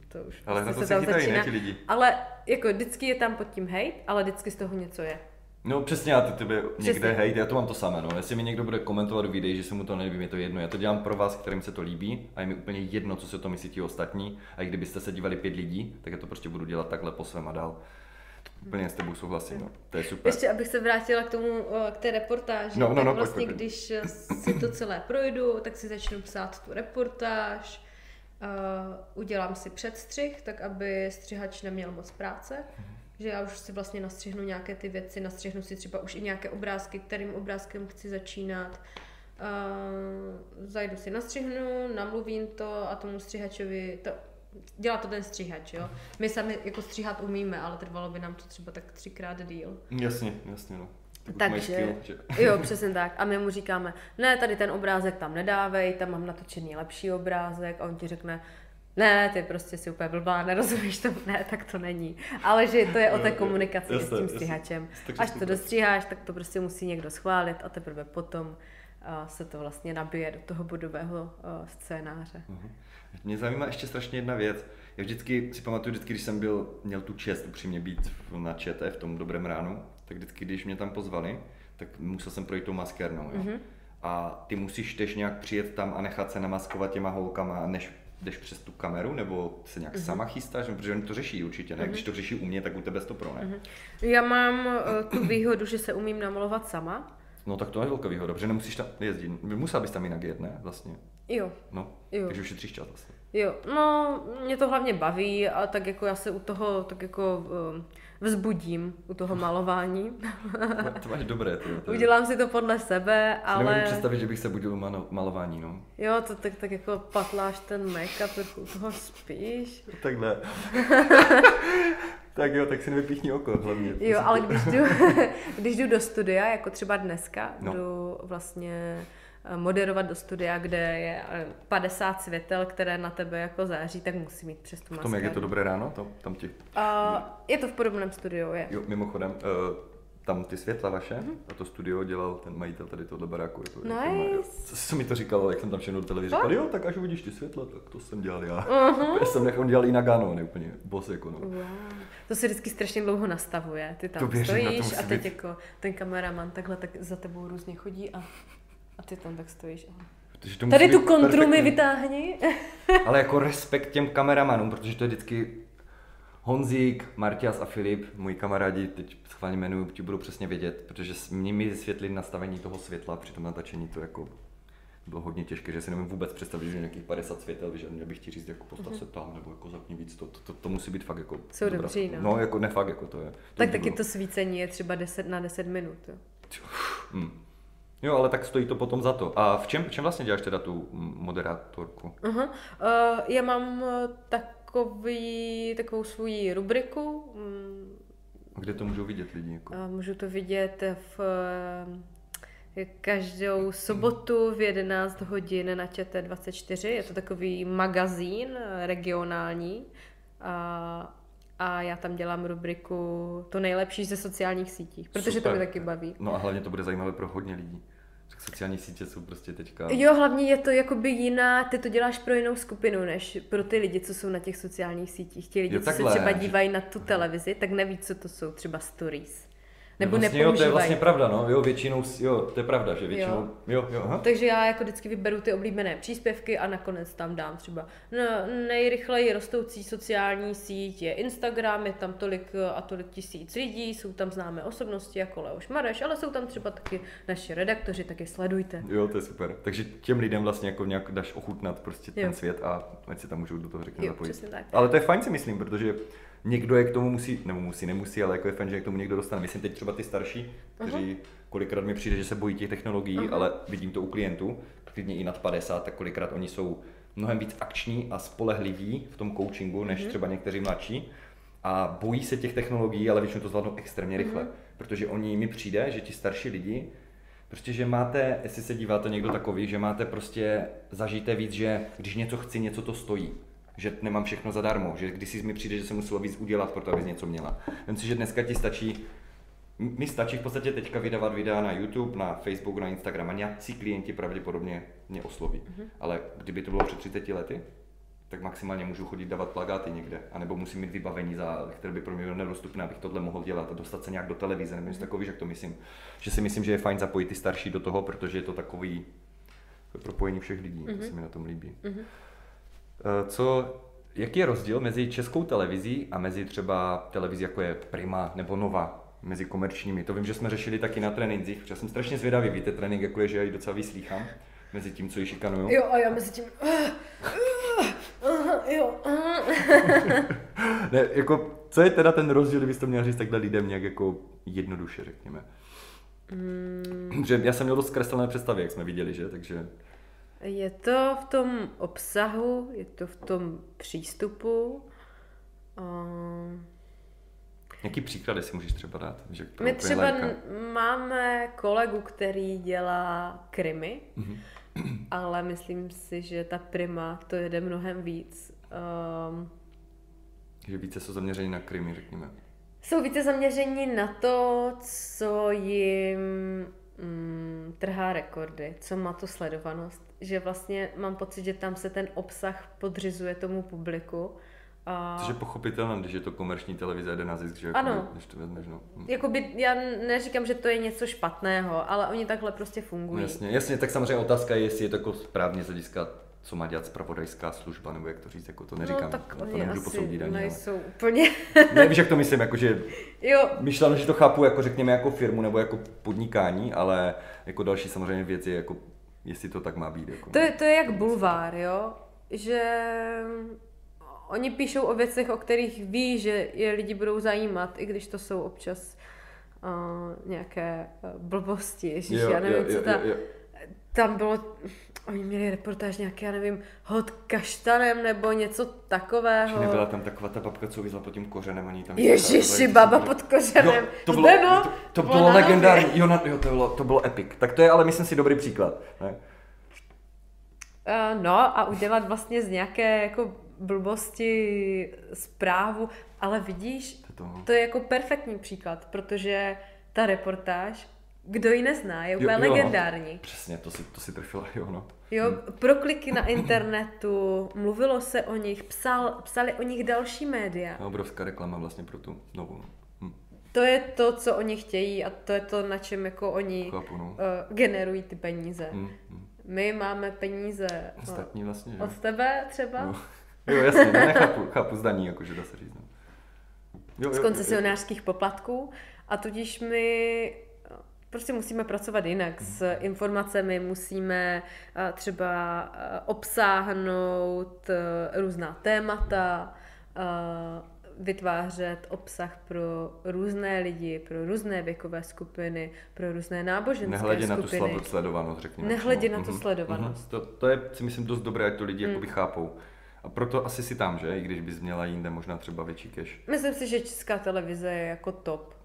to už Ale na prostě to se tam chytají, ne, začíná. ti lidi? Ale jako vždycky je tam pod tím hejt, ale vždycky z toho něco je. No přesně, já ty tebe někde hejt, já to mám to samé, no. Jestli mi někdo bude komentovat videí, že se mu to nelíbí, je to jedno. Já to dělám pro vás, kterým se to líbí a je mi úplně jedno, co se o to myslí ti ostatní. A i kdybyste se dívali pět lidí, tak já to prostě budu dělat takhle po svém a dál. Úplně s tebou souhlasím, no. To je super. Ještě abych se vrátila k tomu, k té reportáži, No, no, no, vlastně pojď, pojď. když si to celé projdu, tak si začnu psát tu reportáž, uh, udělám si předstřih, tak aby střihač neměl moc práce, Mhm. Že já už si vlastně nastřihnu nějaké ty věci, nastřihnu si třeba už i nějaké obrázky, kterým obrázkem chci začínat, Uh, zajdu si nastřihnu, namluvím to a tomu střihačovi, to, dělá to ten střihač, jo. My sami jako stříhat umíme, ale trvalo by nám to třeba tak třikrát díl. Jasně, jasně, no. Takže, skill, že... [LAUGHS] jo, přesně tak. A my mu říkáme, ne, tady ten obrázek tam nedávej, tam mám natočený lepší obrázek a on ti řekne, ne, ty prostě si úplně blbá, nerozumíš to, ne, tak to není. Ale že to je o té komunikaci jasně, s tím stříhačem. Až to dostříháš, tak to prostě musí někdo schválit a teprve potom a se to vlastně nabije do toho bodového a, scénáře. Mhm. Mě zajímá ještě strašně jedna věc. Já vždycky si pamatuju, vždycky, když jsem byl, měl tu čest upřímně být na ČT v tom dobrém ránu, tak vždycky, když mě tam pozvali, tak musel jsem projít tou maskérnou. Jo? Mhm. A ty musíš tež nějak přijet tam a nechat se namaskovat těma holkama, než jdeš přes tu kameru, nebo se Mhm. nějak sama chystáš, protože oni to řeší určitě, ne? Když to řeší u mě, tak u tebe to pro, ne? Já mám eh, tu výhodu, že se umím namalovat sama. No tak to je velká výhoda, protože nemusíš tam jezdit. Musela bys tam jinak jet, ne? Vlastně. Jo, No, Jo. takže ušetříš čas vlastně. Jo, no, mě to hlavně baví a tak jako já se u toho tak jako um, vzbudím, u toho malování. To máš dobré, ty. To je- Udělám si to podle sebe, Si Nemůžu ale představit, že bych se budil malo- malování, no. jo, to tak, tak jako patláš ten make-up, trochu u toho spíš. Takhle. tak jo, tak si nevypíchni oko hlavně. Jo, ale když jdu, [LAUGHS] když jdu do studia, jako třeba dneska, No. jdu vlastně moderovat do studia, kde je eh, 50 světel, které na tebe jako září, tak musím mít přes tu V tom, jak je to dobré ráno, to, tam ti. A je to v podobném studiu, je. Jo, mimochodem, uh, tam ty světla vaše, a to studio dělal ten majitel tady tohle baráku. Je to, je to, Nice. Co, co mi to říkal, jak jsem tam šel do televize, říkal, jo, tak až uvidíš ty světla, tak to jsem dělal já. Uh-huh. [LAUGHS] Já jsem nechal, dělal i na Gano, ne úplně boss jako no. Wow. To se vždycky strašně dlouho nastavuje. Ty tam To to stojíš musí a teď být- jako ten kameraman takhle tak za tebou různě chodí a, a ty tam tak stojíš. Protože to Tady tu kontru mi vytáhni. [LAUGHS] Ale jako respekt těm kameramanům, protože to je vždycky Honzík, Martias a Filip, moji kamarádi, teď schválně jmenuju, ti budou přesně vědět, protože s nimi vysvětlili nastavení toho světla při tom natáčení, to jako bylo hodně těžké, že si nevím vůbec představit, že nějakých 50 světel, že měl bych ti říct, jako postav se tam, nebo jako zapni víc, to, to, to, to musí být fakt jako Jsou dobrá- dobří, no. No, jako ne fakt, jako to je. To tak taky bylo- to svícení je třeba 10 na 10 minut. Jo. Hm. Jo, ale tak stojí to potom za to. A v čem, v čem vlastně děláš teda tu moderátorku? Aha. Uh, já mám eh, takový, takovou svoji rubriku. mm, Kde to můžou vidět lidi? Jako? A můžu to vidět v každou sobotu v 11 hodin na ČT24. Je to takový magazín regionální. A, a já tam dělám rubriku to nejlepší ze sociálních sítí, protože Super. to mě taky baví. No a hlavně to bude zajímavé pro hodně lidí. Tak sociální sítě jsou prostě teďka... Jo, hlavně je to jakoby jiná, ty to děláš pro jinou skupinu, než pro ty lidi, co jsou na těch sociálních sítích. Ti lidi, Jo, co se třeba že- dívají na tu televizi, tak neví, co to jsou třeba stories. Nebo vlastně, jo, to je nepoužívají. vlastně pravda, no, jo, většinou, jo, to je pravda, že většinou, jo, jo, jo aha. Takže já jako vždycky vyberu ty oblíbené příspěvky a nakonec tam dám třeba no, nejrychleji rostoucí sociální síť je Instagram, je tam tolik eh, a tolik tisíc lidí, jsou tam známé osobnosti jako Leoš Mareš, ale jsou tam třeba taky naši redaktoři, tak je sledujte. Jo, to je super. Takže těm lidem vlastně jako nějak dáš ochutnat prostě ten Jo. svět a ať si tam můžou do toho řekněme Jo, zapojit. tak. Ale to je fajn si myslím, protože někdo je k tomu musí, nebo musí, nemusí, ale jako je fajn, že k tomu někdo dostane. Myslím teď třeba ty starší, kteří kolikrát mi přijde, že se bojí těch technologií, ale vidím to u klientů, klidně i nad 50, tak kolikrát oni jsou mnohem víc akční a spolehliví v tom coachingu, než třeba někteří mladší. A bojí se těch technologií, ale většinou to zvládnou extrémně rychle. Protože oni mi přijde, že ti starší lidi, prostě, že máte, jestli se díváte někdo takový, že máte prostě, zažijte víc, že když něco chci, něco to stojí. Že nemám všechno zadarmo, že když si mi přijde, že se muselo víc udělat pro to, abys něco měla. Vem si, že dneska ti stačí mi stačí v podstatě teďka vydávat videa na YouTube, na Facebook, na Instagram a nějací klienti pravděpodobně mě osloví. Mm-hmm. Ale kdyby to bylo před 30 lety, tak maximálně můžu chodit dávat plagáty někde, anebo musím mít vybavení, za, které by pro mě bylo nedostupné, abych tohle mohl dělat a dostat se nějak do televize, nebo něco takový, jak to myslím. Že si myslím, že je fajn zapojit ty starší do toho, protože je to takový propojení všech lidí, mm-hmm. to se mi na tom líbí. Mm-hmm. Co, jaký je rozdíl mezi českou televizí a mezi třeba televizí, jako je Prima nebo Nova, mezi komerčními? To vím, že jsme řešili taky na trénincích, protože jsem strašně zvědavý, víte, trénink jako je, že já ji docela vyslýchám mezi tím, co ji šikanuju. Jo, a já mezi tím... jo. [LAUGHS] ne, jako, co je teda ten rozdíl, kdybyste měl říct takhle lidem nějak jako jednoduše, řekněme? Mm. Že já jsem měl dost zkreslené představy, jak jsme viděli, že? Takže... Je to v tom obsahu, je to v tom přístupu. Um... Jaký příklady si můžeš třeba dát? Že My třeba n- máme kolegu, který dělá krymy, mm-hmm. ale myslím si, že ta prima to jede mnohem víc. Um, že více jsou zaměření na krymy, řekněme. Jsou více zaměření na to, co jim mm, trhá rekordy, co má tu sledovanost. Že vlastně mám pocit, že tam se ten obsah podřizuje tomu publiku. A... Což je pochopitelné, když je to komerční televize, jde na zisk, že ano. Jako, když to vezmeš, no. Hm. Jakoby, já neříkám, že to je něco špatného, ale oni takhle prostě fungují. No, jasně, jasně, tak samozřejmě otázka je, jestli je to jako správně z hlediska co má dělat spravodajská služba, nebo jak to říct, jako to no, neříkám, no, tak to nemůžu posoudit ani. nejsou ale... úplně... [LAUGHS] ne, víš, jak to myslím, jakože [LAUGHS] jo. myšleno, že to chápu, jako řekněme, jako firmu nebo jako podnikání, ale jako další samozřejmě věc je, jako, jestli to tak má být. Jako, to, je, to je jak bulvár, jo, že oni píšou o věcech, o kterých ví, že je lidi budou zajímat, i když to jsou občas uh, nějaké blbosti, ježiš, jo, já nevím, jo, co ta... Jo, jo. Tam bylo, oni měli reportáž nějaký, já nevím, hod kaštanem nebo něco takového. Že nebyla tam taková ta babka, co vyzla pod tím kořenem, ani tam... Ježiši, baba pod kořenem. Jo, to bylo, to, to, to bylo legendární, jo, na, jo, to bylo, to bylo epic. Tak to je ale myslím si dobrý příklad. Ne? Uh, no a udělat vlastně z nějaké jako blbosti zprávu, ale vidíš, to, to je jako perfektní příklad, protože ta reportáž kdo ji nezná, je úplně jo, jo, legendární. No. Přesně, to si, to si trefila, jo no. Jo, hmm. prokliky na internetu, mluvilo se o nich, psal, psali o nich další média. No, obrovská reklama vlastně pro tu novou. No. Hm. To je to, co oni chtějí a to je to, na čem jako oni Chápu, no. uh, generují ty peníze. Hmm, hmm. My máme peníze Ostatní vlastně, od tebe třeba. No. [LAUGHS] Jo, jasně, no, nechápu, chápu zdaní, jakože dá se říct. No. Jo, z koncesionářských poplatků a tudíž my prostě musíme pracovat jinak s mhm. informacemi, musíme eh, třeba eh, obsáhnout eh, různá témata, vytvářet obsah pro různé lidi, pro různé věkové skupiny, pro různé náboženské Nehledě skupiny. na tu sledovanost, řekněme. Nehledě na tu mhm, sledovanost. Mm-hmm. To, to je, si myslím, dost dobré, ať to lidi mm. jakoby chápou. A proto asi si tam, že? I když bys měla jinde možná třeba větší cash. Myslím si, že česká televize je jako top.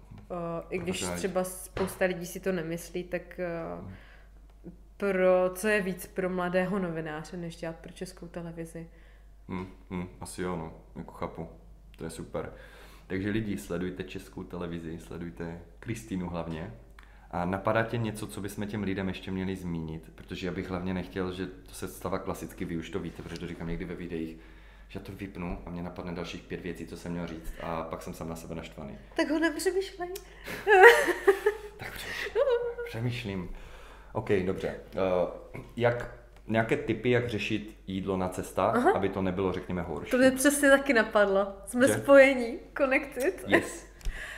I když třeba spousta lidí si to nemyslí, tak uh, pro, co je víc pro mladého novináře, než dělat pro českou televizi? Hmm, hmm, asi jo, no, jako chápu. To je super. Takže lidi, sledujte českou televizi, sledujte Kristýnu hlavně. A napadá tě něco, co bychom těm lidem ještě měli zmínit? Protože já bych hlavně nechtěl, že to se stává klasicky, vy už to víte, protože to říkám někdy ve videích, že to vypnu a mě napadne dalších pět věcí, co jsem měl říct a pak jsem sám na sebe naštvaný. Tak ho nepřemýšlej. [LAUGHS] tak přemýšlím. OK, dobře. Uh, jak nějaké typy, jak řešit jídlo na cestách, Aha. aby to nebylo, řekněme, horší. To mě přesně taky napadlo. Jsme že? spojení, connected. Yes.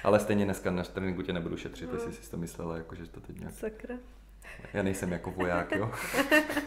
Ale stejně dneska na tréninku tě nebudu šetřit, no. jestli jsi to myslela, jako, že to teď nějak... Sakra. Já nejsem jako voják, jo.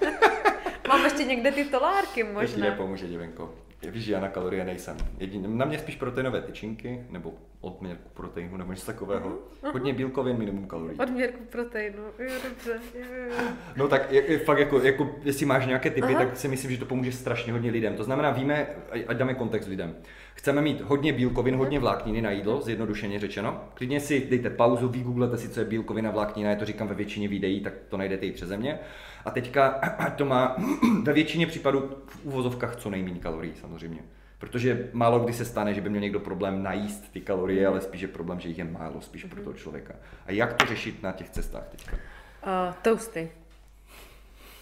[LAUGHS] Mám ještě někde ty tolárky možná. Teď nepomůže, divenko. Víš, že já na kalorie nejsem. Jedin, na mě spíš proteinové tyčinky, nebo odměrku proteinu nebo něco takového. Uh-huh. Hodně bílkovin, minimum kalorií. Odměrku proteinu, jo, dobře. Jo, jo. [LAUGHS] No tak je, je, fakt jako, jako, jestli máš nějaké typy, Aha. tak si myslím, že to pomůže strašně hodně lidem. To znamená, víme, ať dáme kontext lidem. Chceme mít hodně bílkovin, hodně vlákniny na jídlo, zjednodušeně řečeno. Klidně si dejte pauzu, vygooglete si, co je bílkovina, vláknina, já to říkám ve většině videí, tak to najdete i přeze mě. A teďka ať [CLEARS THROAT] to má [CLEARS THROAT] ve většině případů v úvozovkách co nejméně kalorií samozřejmě. Protože málo kdy se stane, že by měl někdo problém najíst ty kalorie, ale spíš je problém, že jich je málo, spíš pro toho člověka. A jak to řešit na těch cestách teďka? Uh, toasty.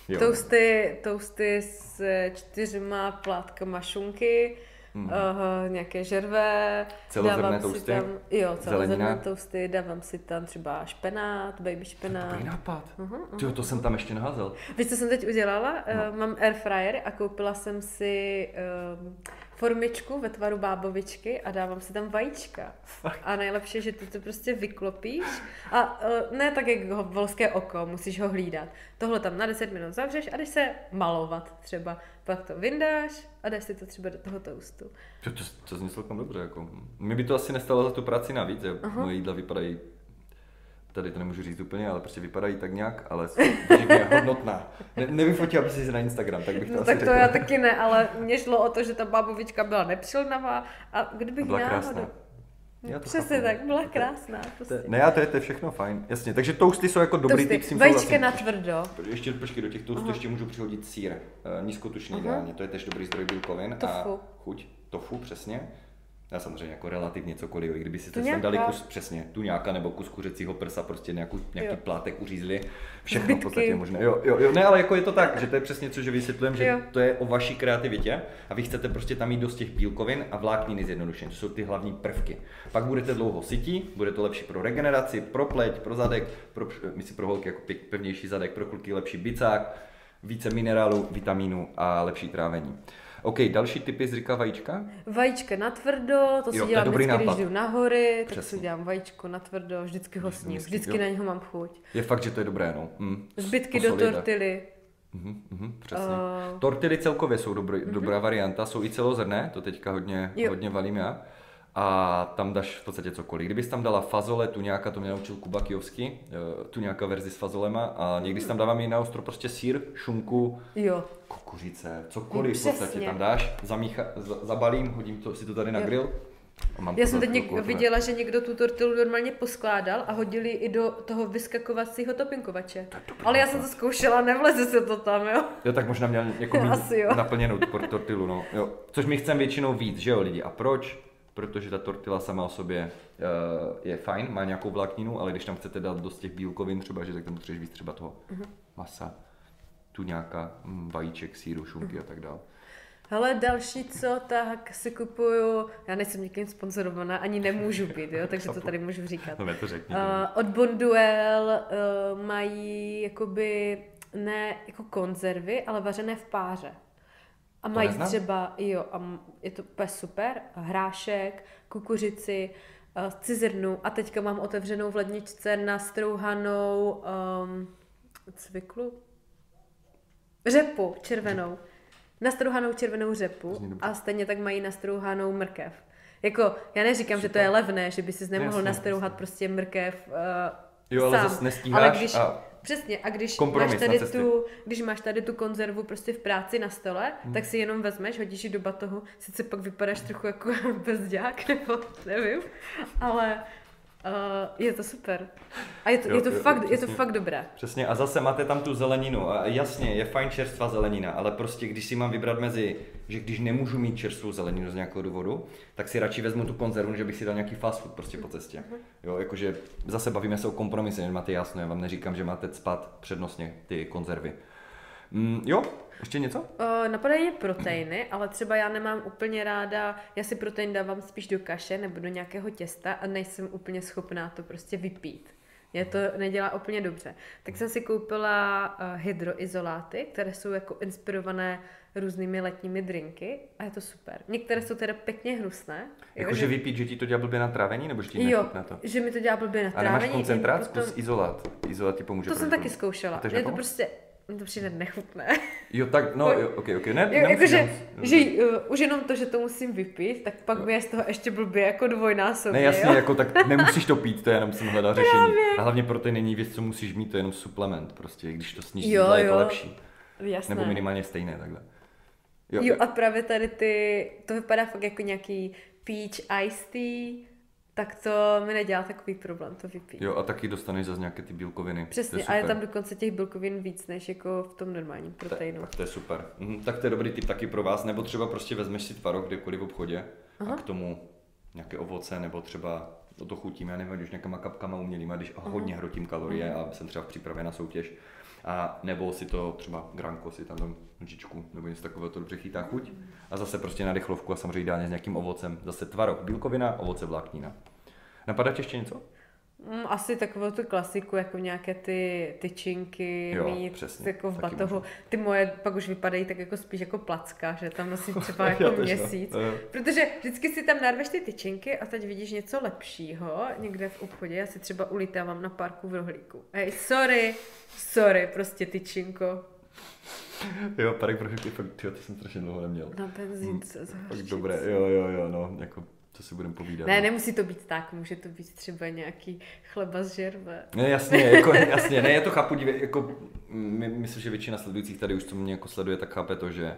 Jo. Toasty, toasty s čtyřma plátkama šunky, mm-hmm. uh, nějaké žerve. Celozrnné toasty? Tam, jo, celozrnné toasty, dávám si tam třeba špenát, baby špenát. Dobrý nápad. Uh-huh, uh-huh. to jsem tam ještě naházel. Víš, co jsem teď udělala? No. Uh, mám air fryer a koupila jsem si uh, formičku ve tvaru bábovičky a dávám si tam vajíčka. Fakt? A nejlepší, že ty to prostě vyklopíš a uh, ne tak, jak ho volské oko, musíš ho hlídat. Tohle tam na 10 minut zavřeš a jdeš se malovat třeba. Pak to vyndáš a dáš si to třeba do toho toastu. To, to, to zní celkem dobře. Jako. Mi by to asi nestalo za tu práci navíc. Moje jídla vypadají tady to nemůžu říct úplně, ale prostě vypadají tak nějak, ale je [LAUGHS] hodnotná. Ne, nevyfotila by si na Instagram, tak bych to no, asi tak to řekl. já taky ne, ale mě šlo o to, že ta bábovička byla nepřilnavá a kdybych a byla náhodou... krásná. Já to Přesně chápu. tak, byla krásná. Prostě. Ne, já to je, to je všechno fajn. Jasně, takže toasty jsou jako dobrý toasty. typ Vajíčka na tvrdo. Ještě počkej, do těch toastů uh-huh. ještě můžu přihodit sír. Uh, nízkotučný uh-huh. ideálně, to je tež dobrý zdroj bílkovin. Tofu. A chuť. Tofu, přesně. Já samozřejmě jako relativně cokoliv, i kdyby si tam dali kus, přesně, tu nějaká nebo kus kuřecího prsa, prostě nějakou, nějaký jo. plátek uřízli, všechno Zbytky. v podstatě možné. Jo, jo, jo, ne, ale jako je to tak, že to je přesně co, že vysvětlujem, že jo. to je o vaší kreativitě a vy chcete prostě tam mít dost těch bílkovin a vlákniny zjednodušeně, to jsou ty hlavní prvky. Pak budete dlouho sytí, bude to lepší pro regeneraci, pro pleť, pro zadek, pro, myslím pro holky jako pevnější zadek, pro kluky lepší bicák, více minerálu, vitamínu a lepší trávení. OK, další typy z říká vajíčka? Vajíčka na tvrdo, to si jo, dělám to vždycky, nápad. když jdu na hory, tak si dělám vajíčko na tvrdo, vždycky ho sním, vždycky jo. na něho mám chuť. Je fakt, že to je dobré, no. Mm. Zbytky do tortily. Mhm, mhm, přesně. Uh... Tortily celkově jsou dobrý, uh-huh. dobrá varianta, jsou i celozrné, to teďka hodně, hodně valím já a tam dáš v podstatě cokoliv. Kdybys tam dala fazole, tu nějaká, to mě naučil Kuba Kijovský, eh, tu nějaká verzi s fazolema a někdy tam dávám i na ostro prostě sír, šunku, jo. kukuřice, cokoliv v podstatě tam dáš, zamícha, zabalím, hodím to, si to tady na jo. grill já jsem teď něk- viděla, že někdo tu tortilu normálně poskládal a hodili i do toho vyskakovacího topinkovače. Ale já jsem to zkoušela, nevleze se to tam, jo. Jo, tak možná měl jako naplněnou tortilu, no. Jo. Což my chceme většinou víc, že jo, lidi. A proč? Protože ta tortila sama o sobě uh, je fajn, má nějakou vlákninu, ale když tam chcete dát dost těch bílkovin třeba, že tak tam potřebuješ víc třeba toho uh-huh. masa, tu nějaká mm, vajíček, síru, šunky uh-huh. a tak dále. Hele, další co, tak si kupuju, já nejsem nikým sponzorovaná, ani nemůžu být, jo, takže to tady můžu říkat. [LAUGHS] No, to řekni. Uh, od Bonduel uh, mají jakoby ne jako konzervy, ale vařené v páře. A mají třeba, jo, a je to úplně super, hrášek, kukuřici, uh, cizrnu a teďka mám otevřenou v ledničce nastrouhanou um, cviklu, řepu červenou. Nastrouhanou červenou řepu a stejně tak mají nastrouhanou mrkev. Jako, já neříkám, Super. že to je nastrouhat, že by si nemohl nastrouhat jasně. prostě mrkev uh, Jo, ale sám. zase nestíháš ale když, a Přesně, a když máš, tady tu, když máš tady tu konzervu prostě v práci na stole, hmm. tak si jenom vezmeš, hodíš ji do batohu, sice pak vypadáš trochu jako [LAUGHS] bezďák, nebo nevím, ale Uh, je to super. A je to, jo, je to, jo, fakt, je to fakt dobré. Přesně, a zase máte tam tu zeleninu. A jasně, je fajn čerstvá zelenina, ale prostě když si mám vybrat mezi, že když nemůžu mít čerstvou zeleninu z nějakého důvodu, tak si radši vezmu tu konzervu, že bych si dal nějaký fast food prostě po cestě. Uh-huh. Jo, jakože zase bavíme se o kompromisy, máte jasno, já vám neříkám, že máte spat přednostně ty konzervy. Mm, jo, ještě něco? Uh, napadají mě proteiny, ale třeba já nemám úplně ráda, já si protein dávám spíš do kaše nebo do nějakého těsta a nejsem úplně schopná to prostě vypít. Mě to nedělá úplně dobře. Tak jsem si koupila uh, hydroizoláty, které jsou jako inspirované různými letními drinky a je to super. Některé jsou teda pěkně hnusné. Jakože že... vypít, že ti to dělá blbě na trávení, nebo že ti jo, na to? že mi to dělá blbě na trávení. A nemáš koncentrát, potom... zkus izolát. Izolát ti pomůže. To jsem taky zkoušela. Je to prostě to přijde nechutné. Jo, tak, no, jo, ok, ok, ne, Jo, jakože, nemusíš. že uh, už jenom to, že to musím vypít, tak pak mi je z toho ještě blbě jako dvojnásobně, Ne, jasně, jo? jako tak nemusíš to pít, to je jenom jsem hledal řešení. A hlavně protein není věc, co musíš mít, to je jenom suplement prostě, když to sníží Jo, je to jo. lepší. Jasné. Nebo minimálně stejné takhle. Jo, Jo, a právě tady ty, to vypadá fakt jako nějaký peach iced tea, tak to mi nedělá takový problém to vypít. jo, a taky dostaneš zase nějaké ty bílkoviny. to Přesně, je a je tam dokonce těch bílkovin víc, než jako v tom normálním proteinu. Tak to je super. Mhm, tak to je dobrý tip taky pro vás. Nebo třeba prostě vezmeš si tvarok kdekoliv v obchodě a k tomu nějaké ovoce, nebo třeba to dochutíme, já nevím, když nějakýma kapkama umělýma, když hodně hrotím kalorie a jsem třeba v přípravě na soutěž. A nebo si to třeba granko si tam dám lžičku, nebo něco takového, to dobře chytá chuť. A zase prostě na rychlovku a samozřejmě ideálně s nějakým ovocem. Zase tvarok, bílkovina, ovoce, vláknina. Napadá ti ještě něco? Mm, asi takovou tu klasiku, jako nějaké ty tyčinky, Jo, mít přesně, jako v batohu. Ty moje pak už vypadají tak jako spíš jako placka, že tam nosím [LAUGHS] třeba jako tež, měsíc. Jo. Protože vždycky si tam narveš ty tyčinky a teď vidíš něco lepšího někde v obchodě. Já si třeba ulítávám na parku v rohlíku. Hej, sorry, sorry, prostě tyčinko. Jo, parek pro chytky, fakt, tyjo, to jsem strašně dlouho neměl. Na benzínce. Tak zahořčit. dobré, jo, jo, jo, no, jako, co si budeme povídat. Ne, no. nemusí to být tak, může to být třeba nějaký chleba z žerve. Ne, jasně, jako, [LAUGHS] jasně, ne, já to chápu, dívej, jako, my, myslím, že většina sledujících tady už, co mě jako sleduje, tak chápe to, že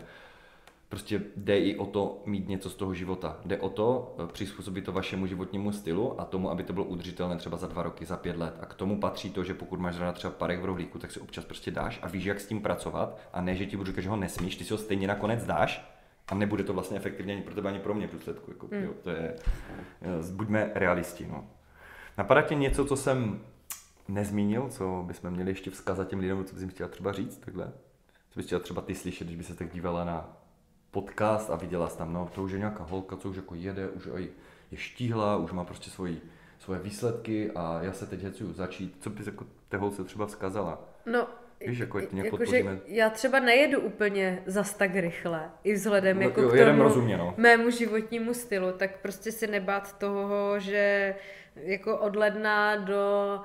prostě jde i o to mít něco z toho života. Jde o to eh, přizpůsobit to vašemu životnímu stylu a tomu, aby to bylo udržitelné třeba za dva roky, za pět let. A k tomu patří to, že pokud máš ráda třeba parek v rohlíku, tak si občas prostě dáš a víš, jak s tím pracovat a ne, že ti budu říkat, že ho nesmíš, ty si ho stejně nakonec dáš a nebude to vlastně efektivně ani pro tebe, ani pro mě v důsledku. Jako, Hmm. jo, to je, eh, buďme realisti. No. Napadá tě něco, co jsem nezmínil, co bychom měli ještě vzkazat těm lidem, co bys jim chtěla třeba říct, takhle? Co bys chtěla třeba ty slyšet, když by se tak dívala na podcast a viděla jsi tam, no to už je nějaká holka, co už jako jede, už je štíhla, už má prostě svoji, svoje výsledky a já se teď hecuju začít. Co bys jako té holce třeba vzkazala? No, Víš, jako jakože podpoříme. já třeba nejedu úplně zas tak rychle, i vzhledem No, jako jo, k tomu rozumně, no. mému životnímu stylu, tak prostě si nebát toho, že jako od ledna do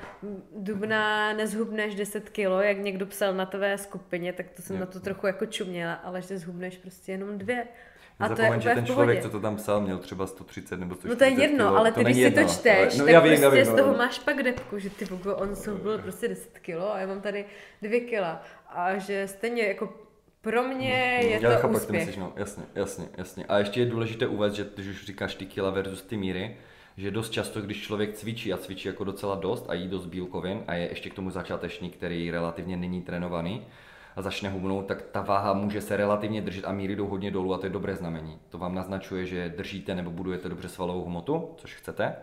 dubna nezhubneš 10 kilo, jak někdo psal na tvé skupině, tak to jsem Jo. na to trochu jako čuměla, ale že zhubneš prostě jenom dvě. A to je že ten člověk, co to tam psal, měl třeba 130 nebo 140 No to je jedno, kilo. ale to ty když si to jedno, čteš, ale- no, tak já vím, já prostě vím, z no. toho máš pak depku, že ty vogo, on byl prostě 10 kilo a já mám tady 2 kila. A že stejně jako pro mě je já to chápu, jak to úspěch. myslíš, no, jasně, jasně, jasně. A ještě je důležité uvést, že když už říkáš ty kila versus ty míry, že dost často, když člověk cvičí a cvičí jako docela dost a jí dost bílkovin a je ještě k tomu začátečník, který relativně není trénovaný a začne hubnout, tak ta váha může se relativně držet a míry jdou hodně dolů a to je dobré znamení. To vám naznačuje, že držíte nebo budujete dobře svalovou hmotu, což chcete.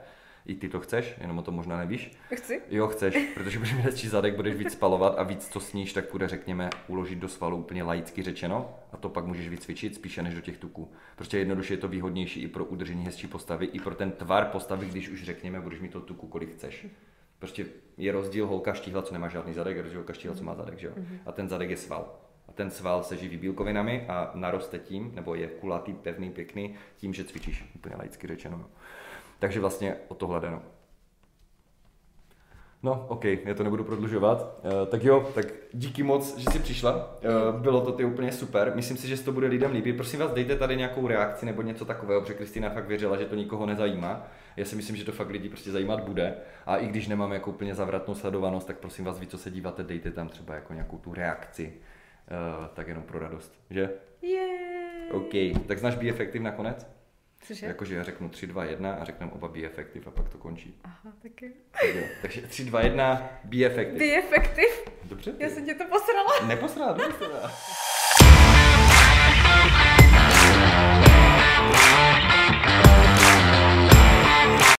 I ty to chceš, jenom o tom možná nevíš. Chci? Jo, chceš, [LAUGHS] protože budeš mít hezčí zadek, budeš víc spalovat a víc to sníš, tak bude, řekněme, uložit do svalu úplně laicky řečeno a to pak můžeš vycvičit spíše než do těch tuků. Prostě jednoduše je to výhodnější i pro udržení hezčí postavy, i pro ten tvar postavy, když už řekněme, budeš mít to tuku, kolik chceš. Prostě je rozdíl holka štíhla, co nemá žádný zadek, a rozdíl holka štíhla, co má zadek, že jo? A ten zadek je sval. A ten sval se živí bílkovinami a naroste tím, nebo je kulatý, pevný, pěkný, tím, že cvičíš, úplně laicky řečeno. no. Takže vlastně o tohle jde, no. No, ok, já to nebudu prodlužovat. Uh, tak jo, tak díky moc, že jsi přišla. Uh, bylo to ty úplně super. Myslím si, že se to bude lidem líbit. Prosím vás, dejte tady nějakou reakci nebo něco takového, protože Kristýna fakt věřila, že to nikoho nezajímá. Já si myslím, že to fakt lidi prostě zajímat bude. A i když nemám jako úplně zavratnou sledovanost, tak prosím vás, vy, co se díváte, dejte tam třeba jako nějakou tu reakci. Uh, tak jenom pro radost, že? Yeah. OK, tak znáš Be Effective nakonec? Cože? Jakože já řeknu 3, 2, 1 a řeknu oba be effective a pak to končí. Aha, taky. Tak jo. Takže 3, 2, 1, be effective. Be effective. Dobře. Ty. Já jsem tě to posrala. Neposrala, neposrala. [LAUGHS]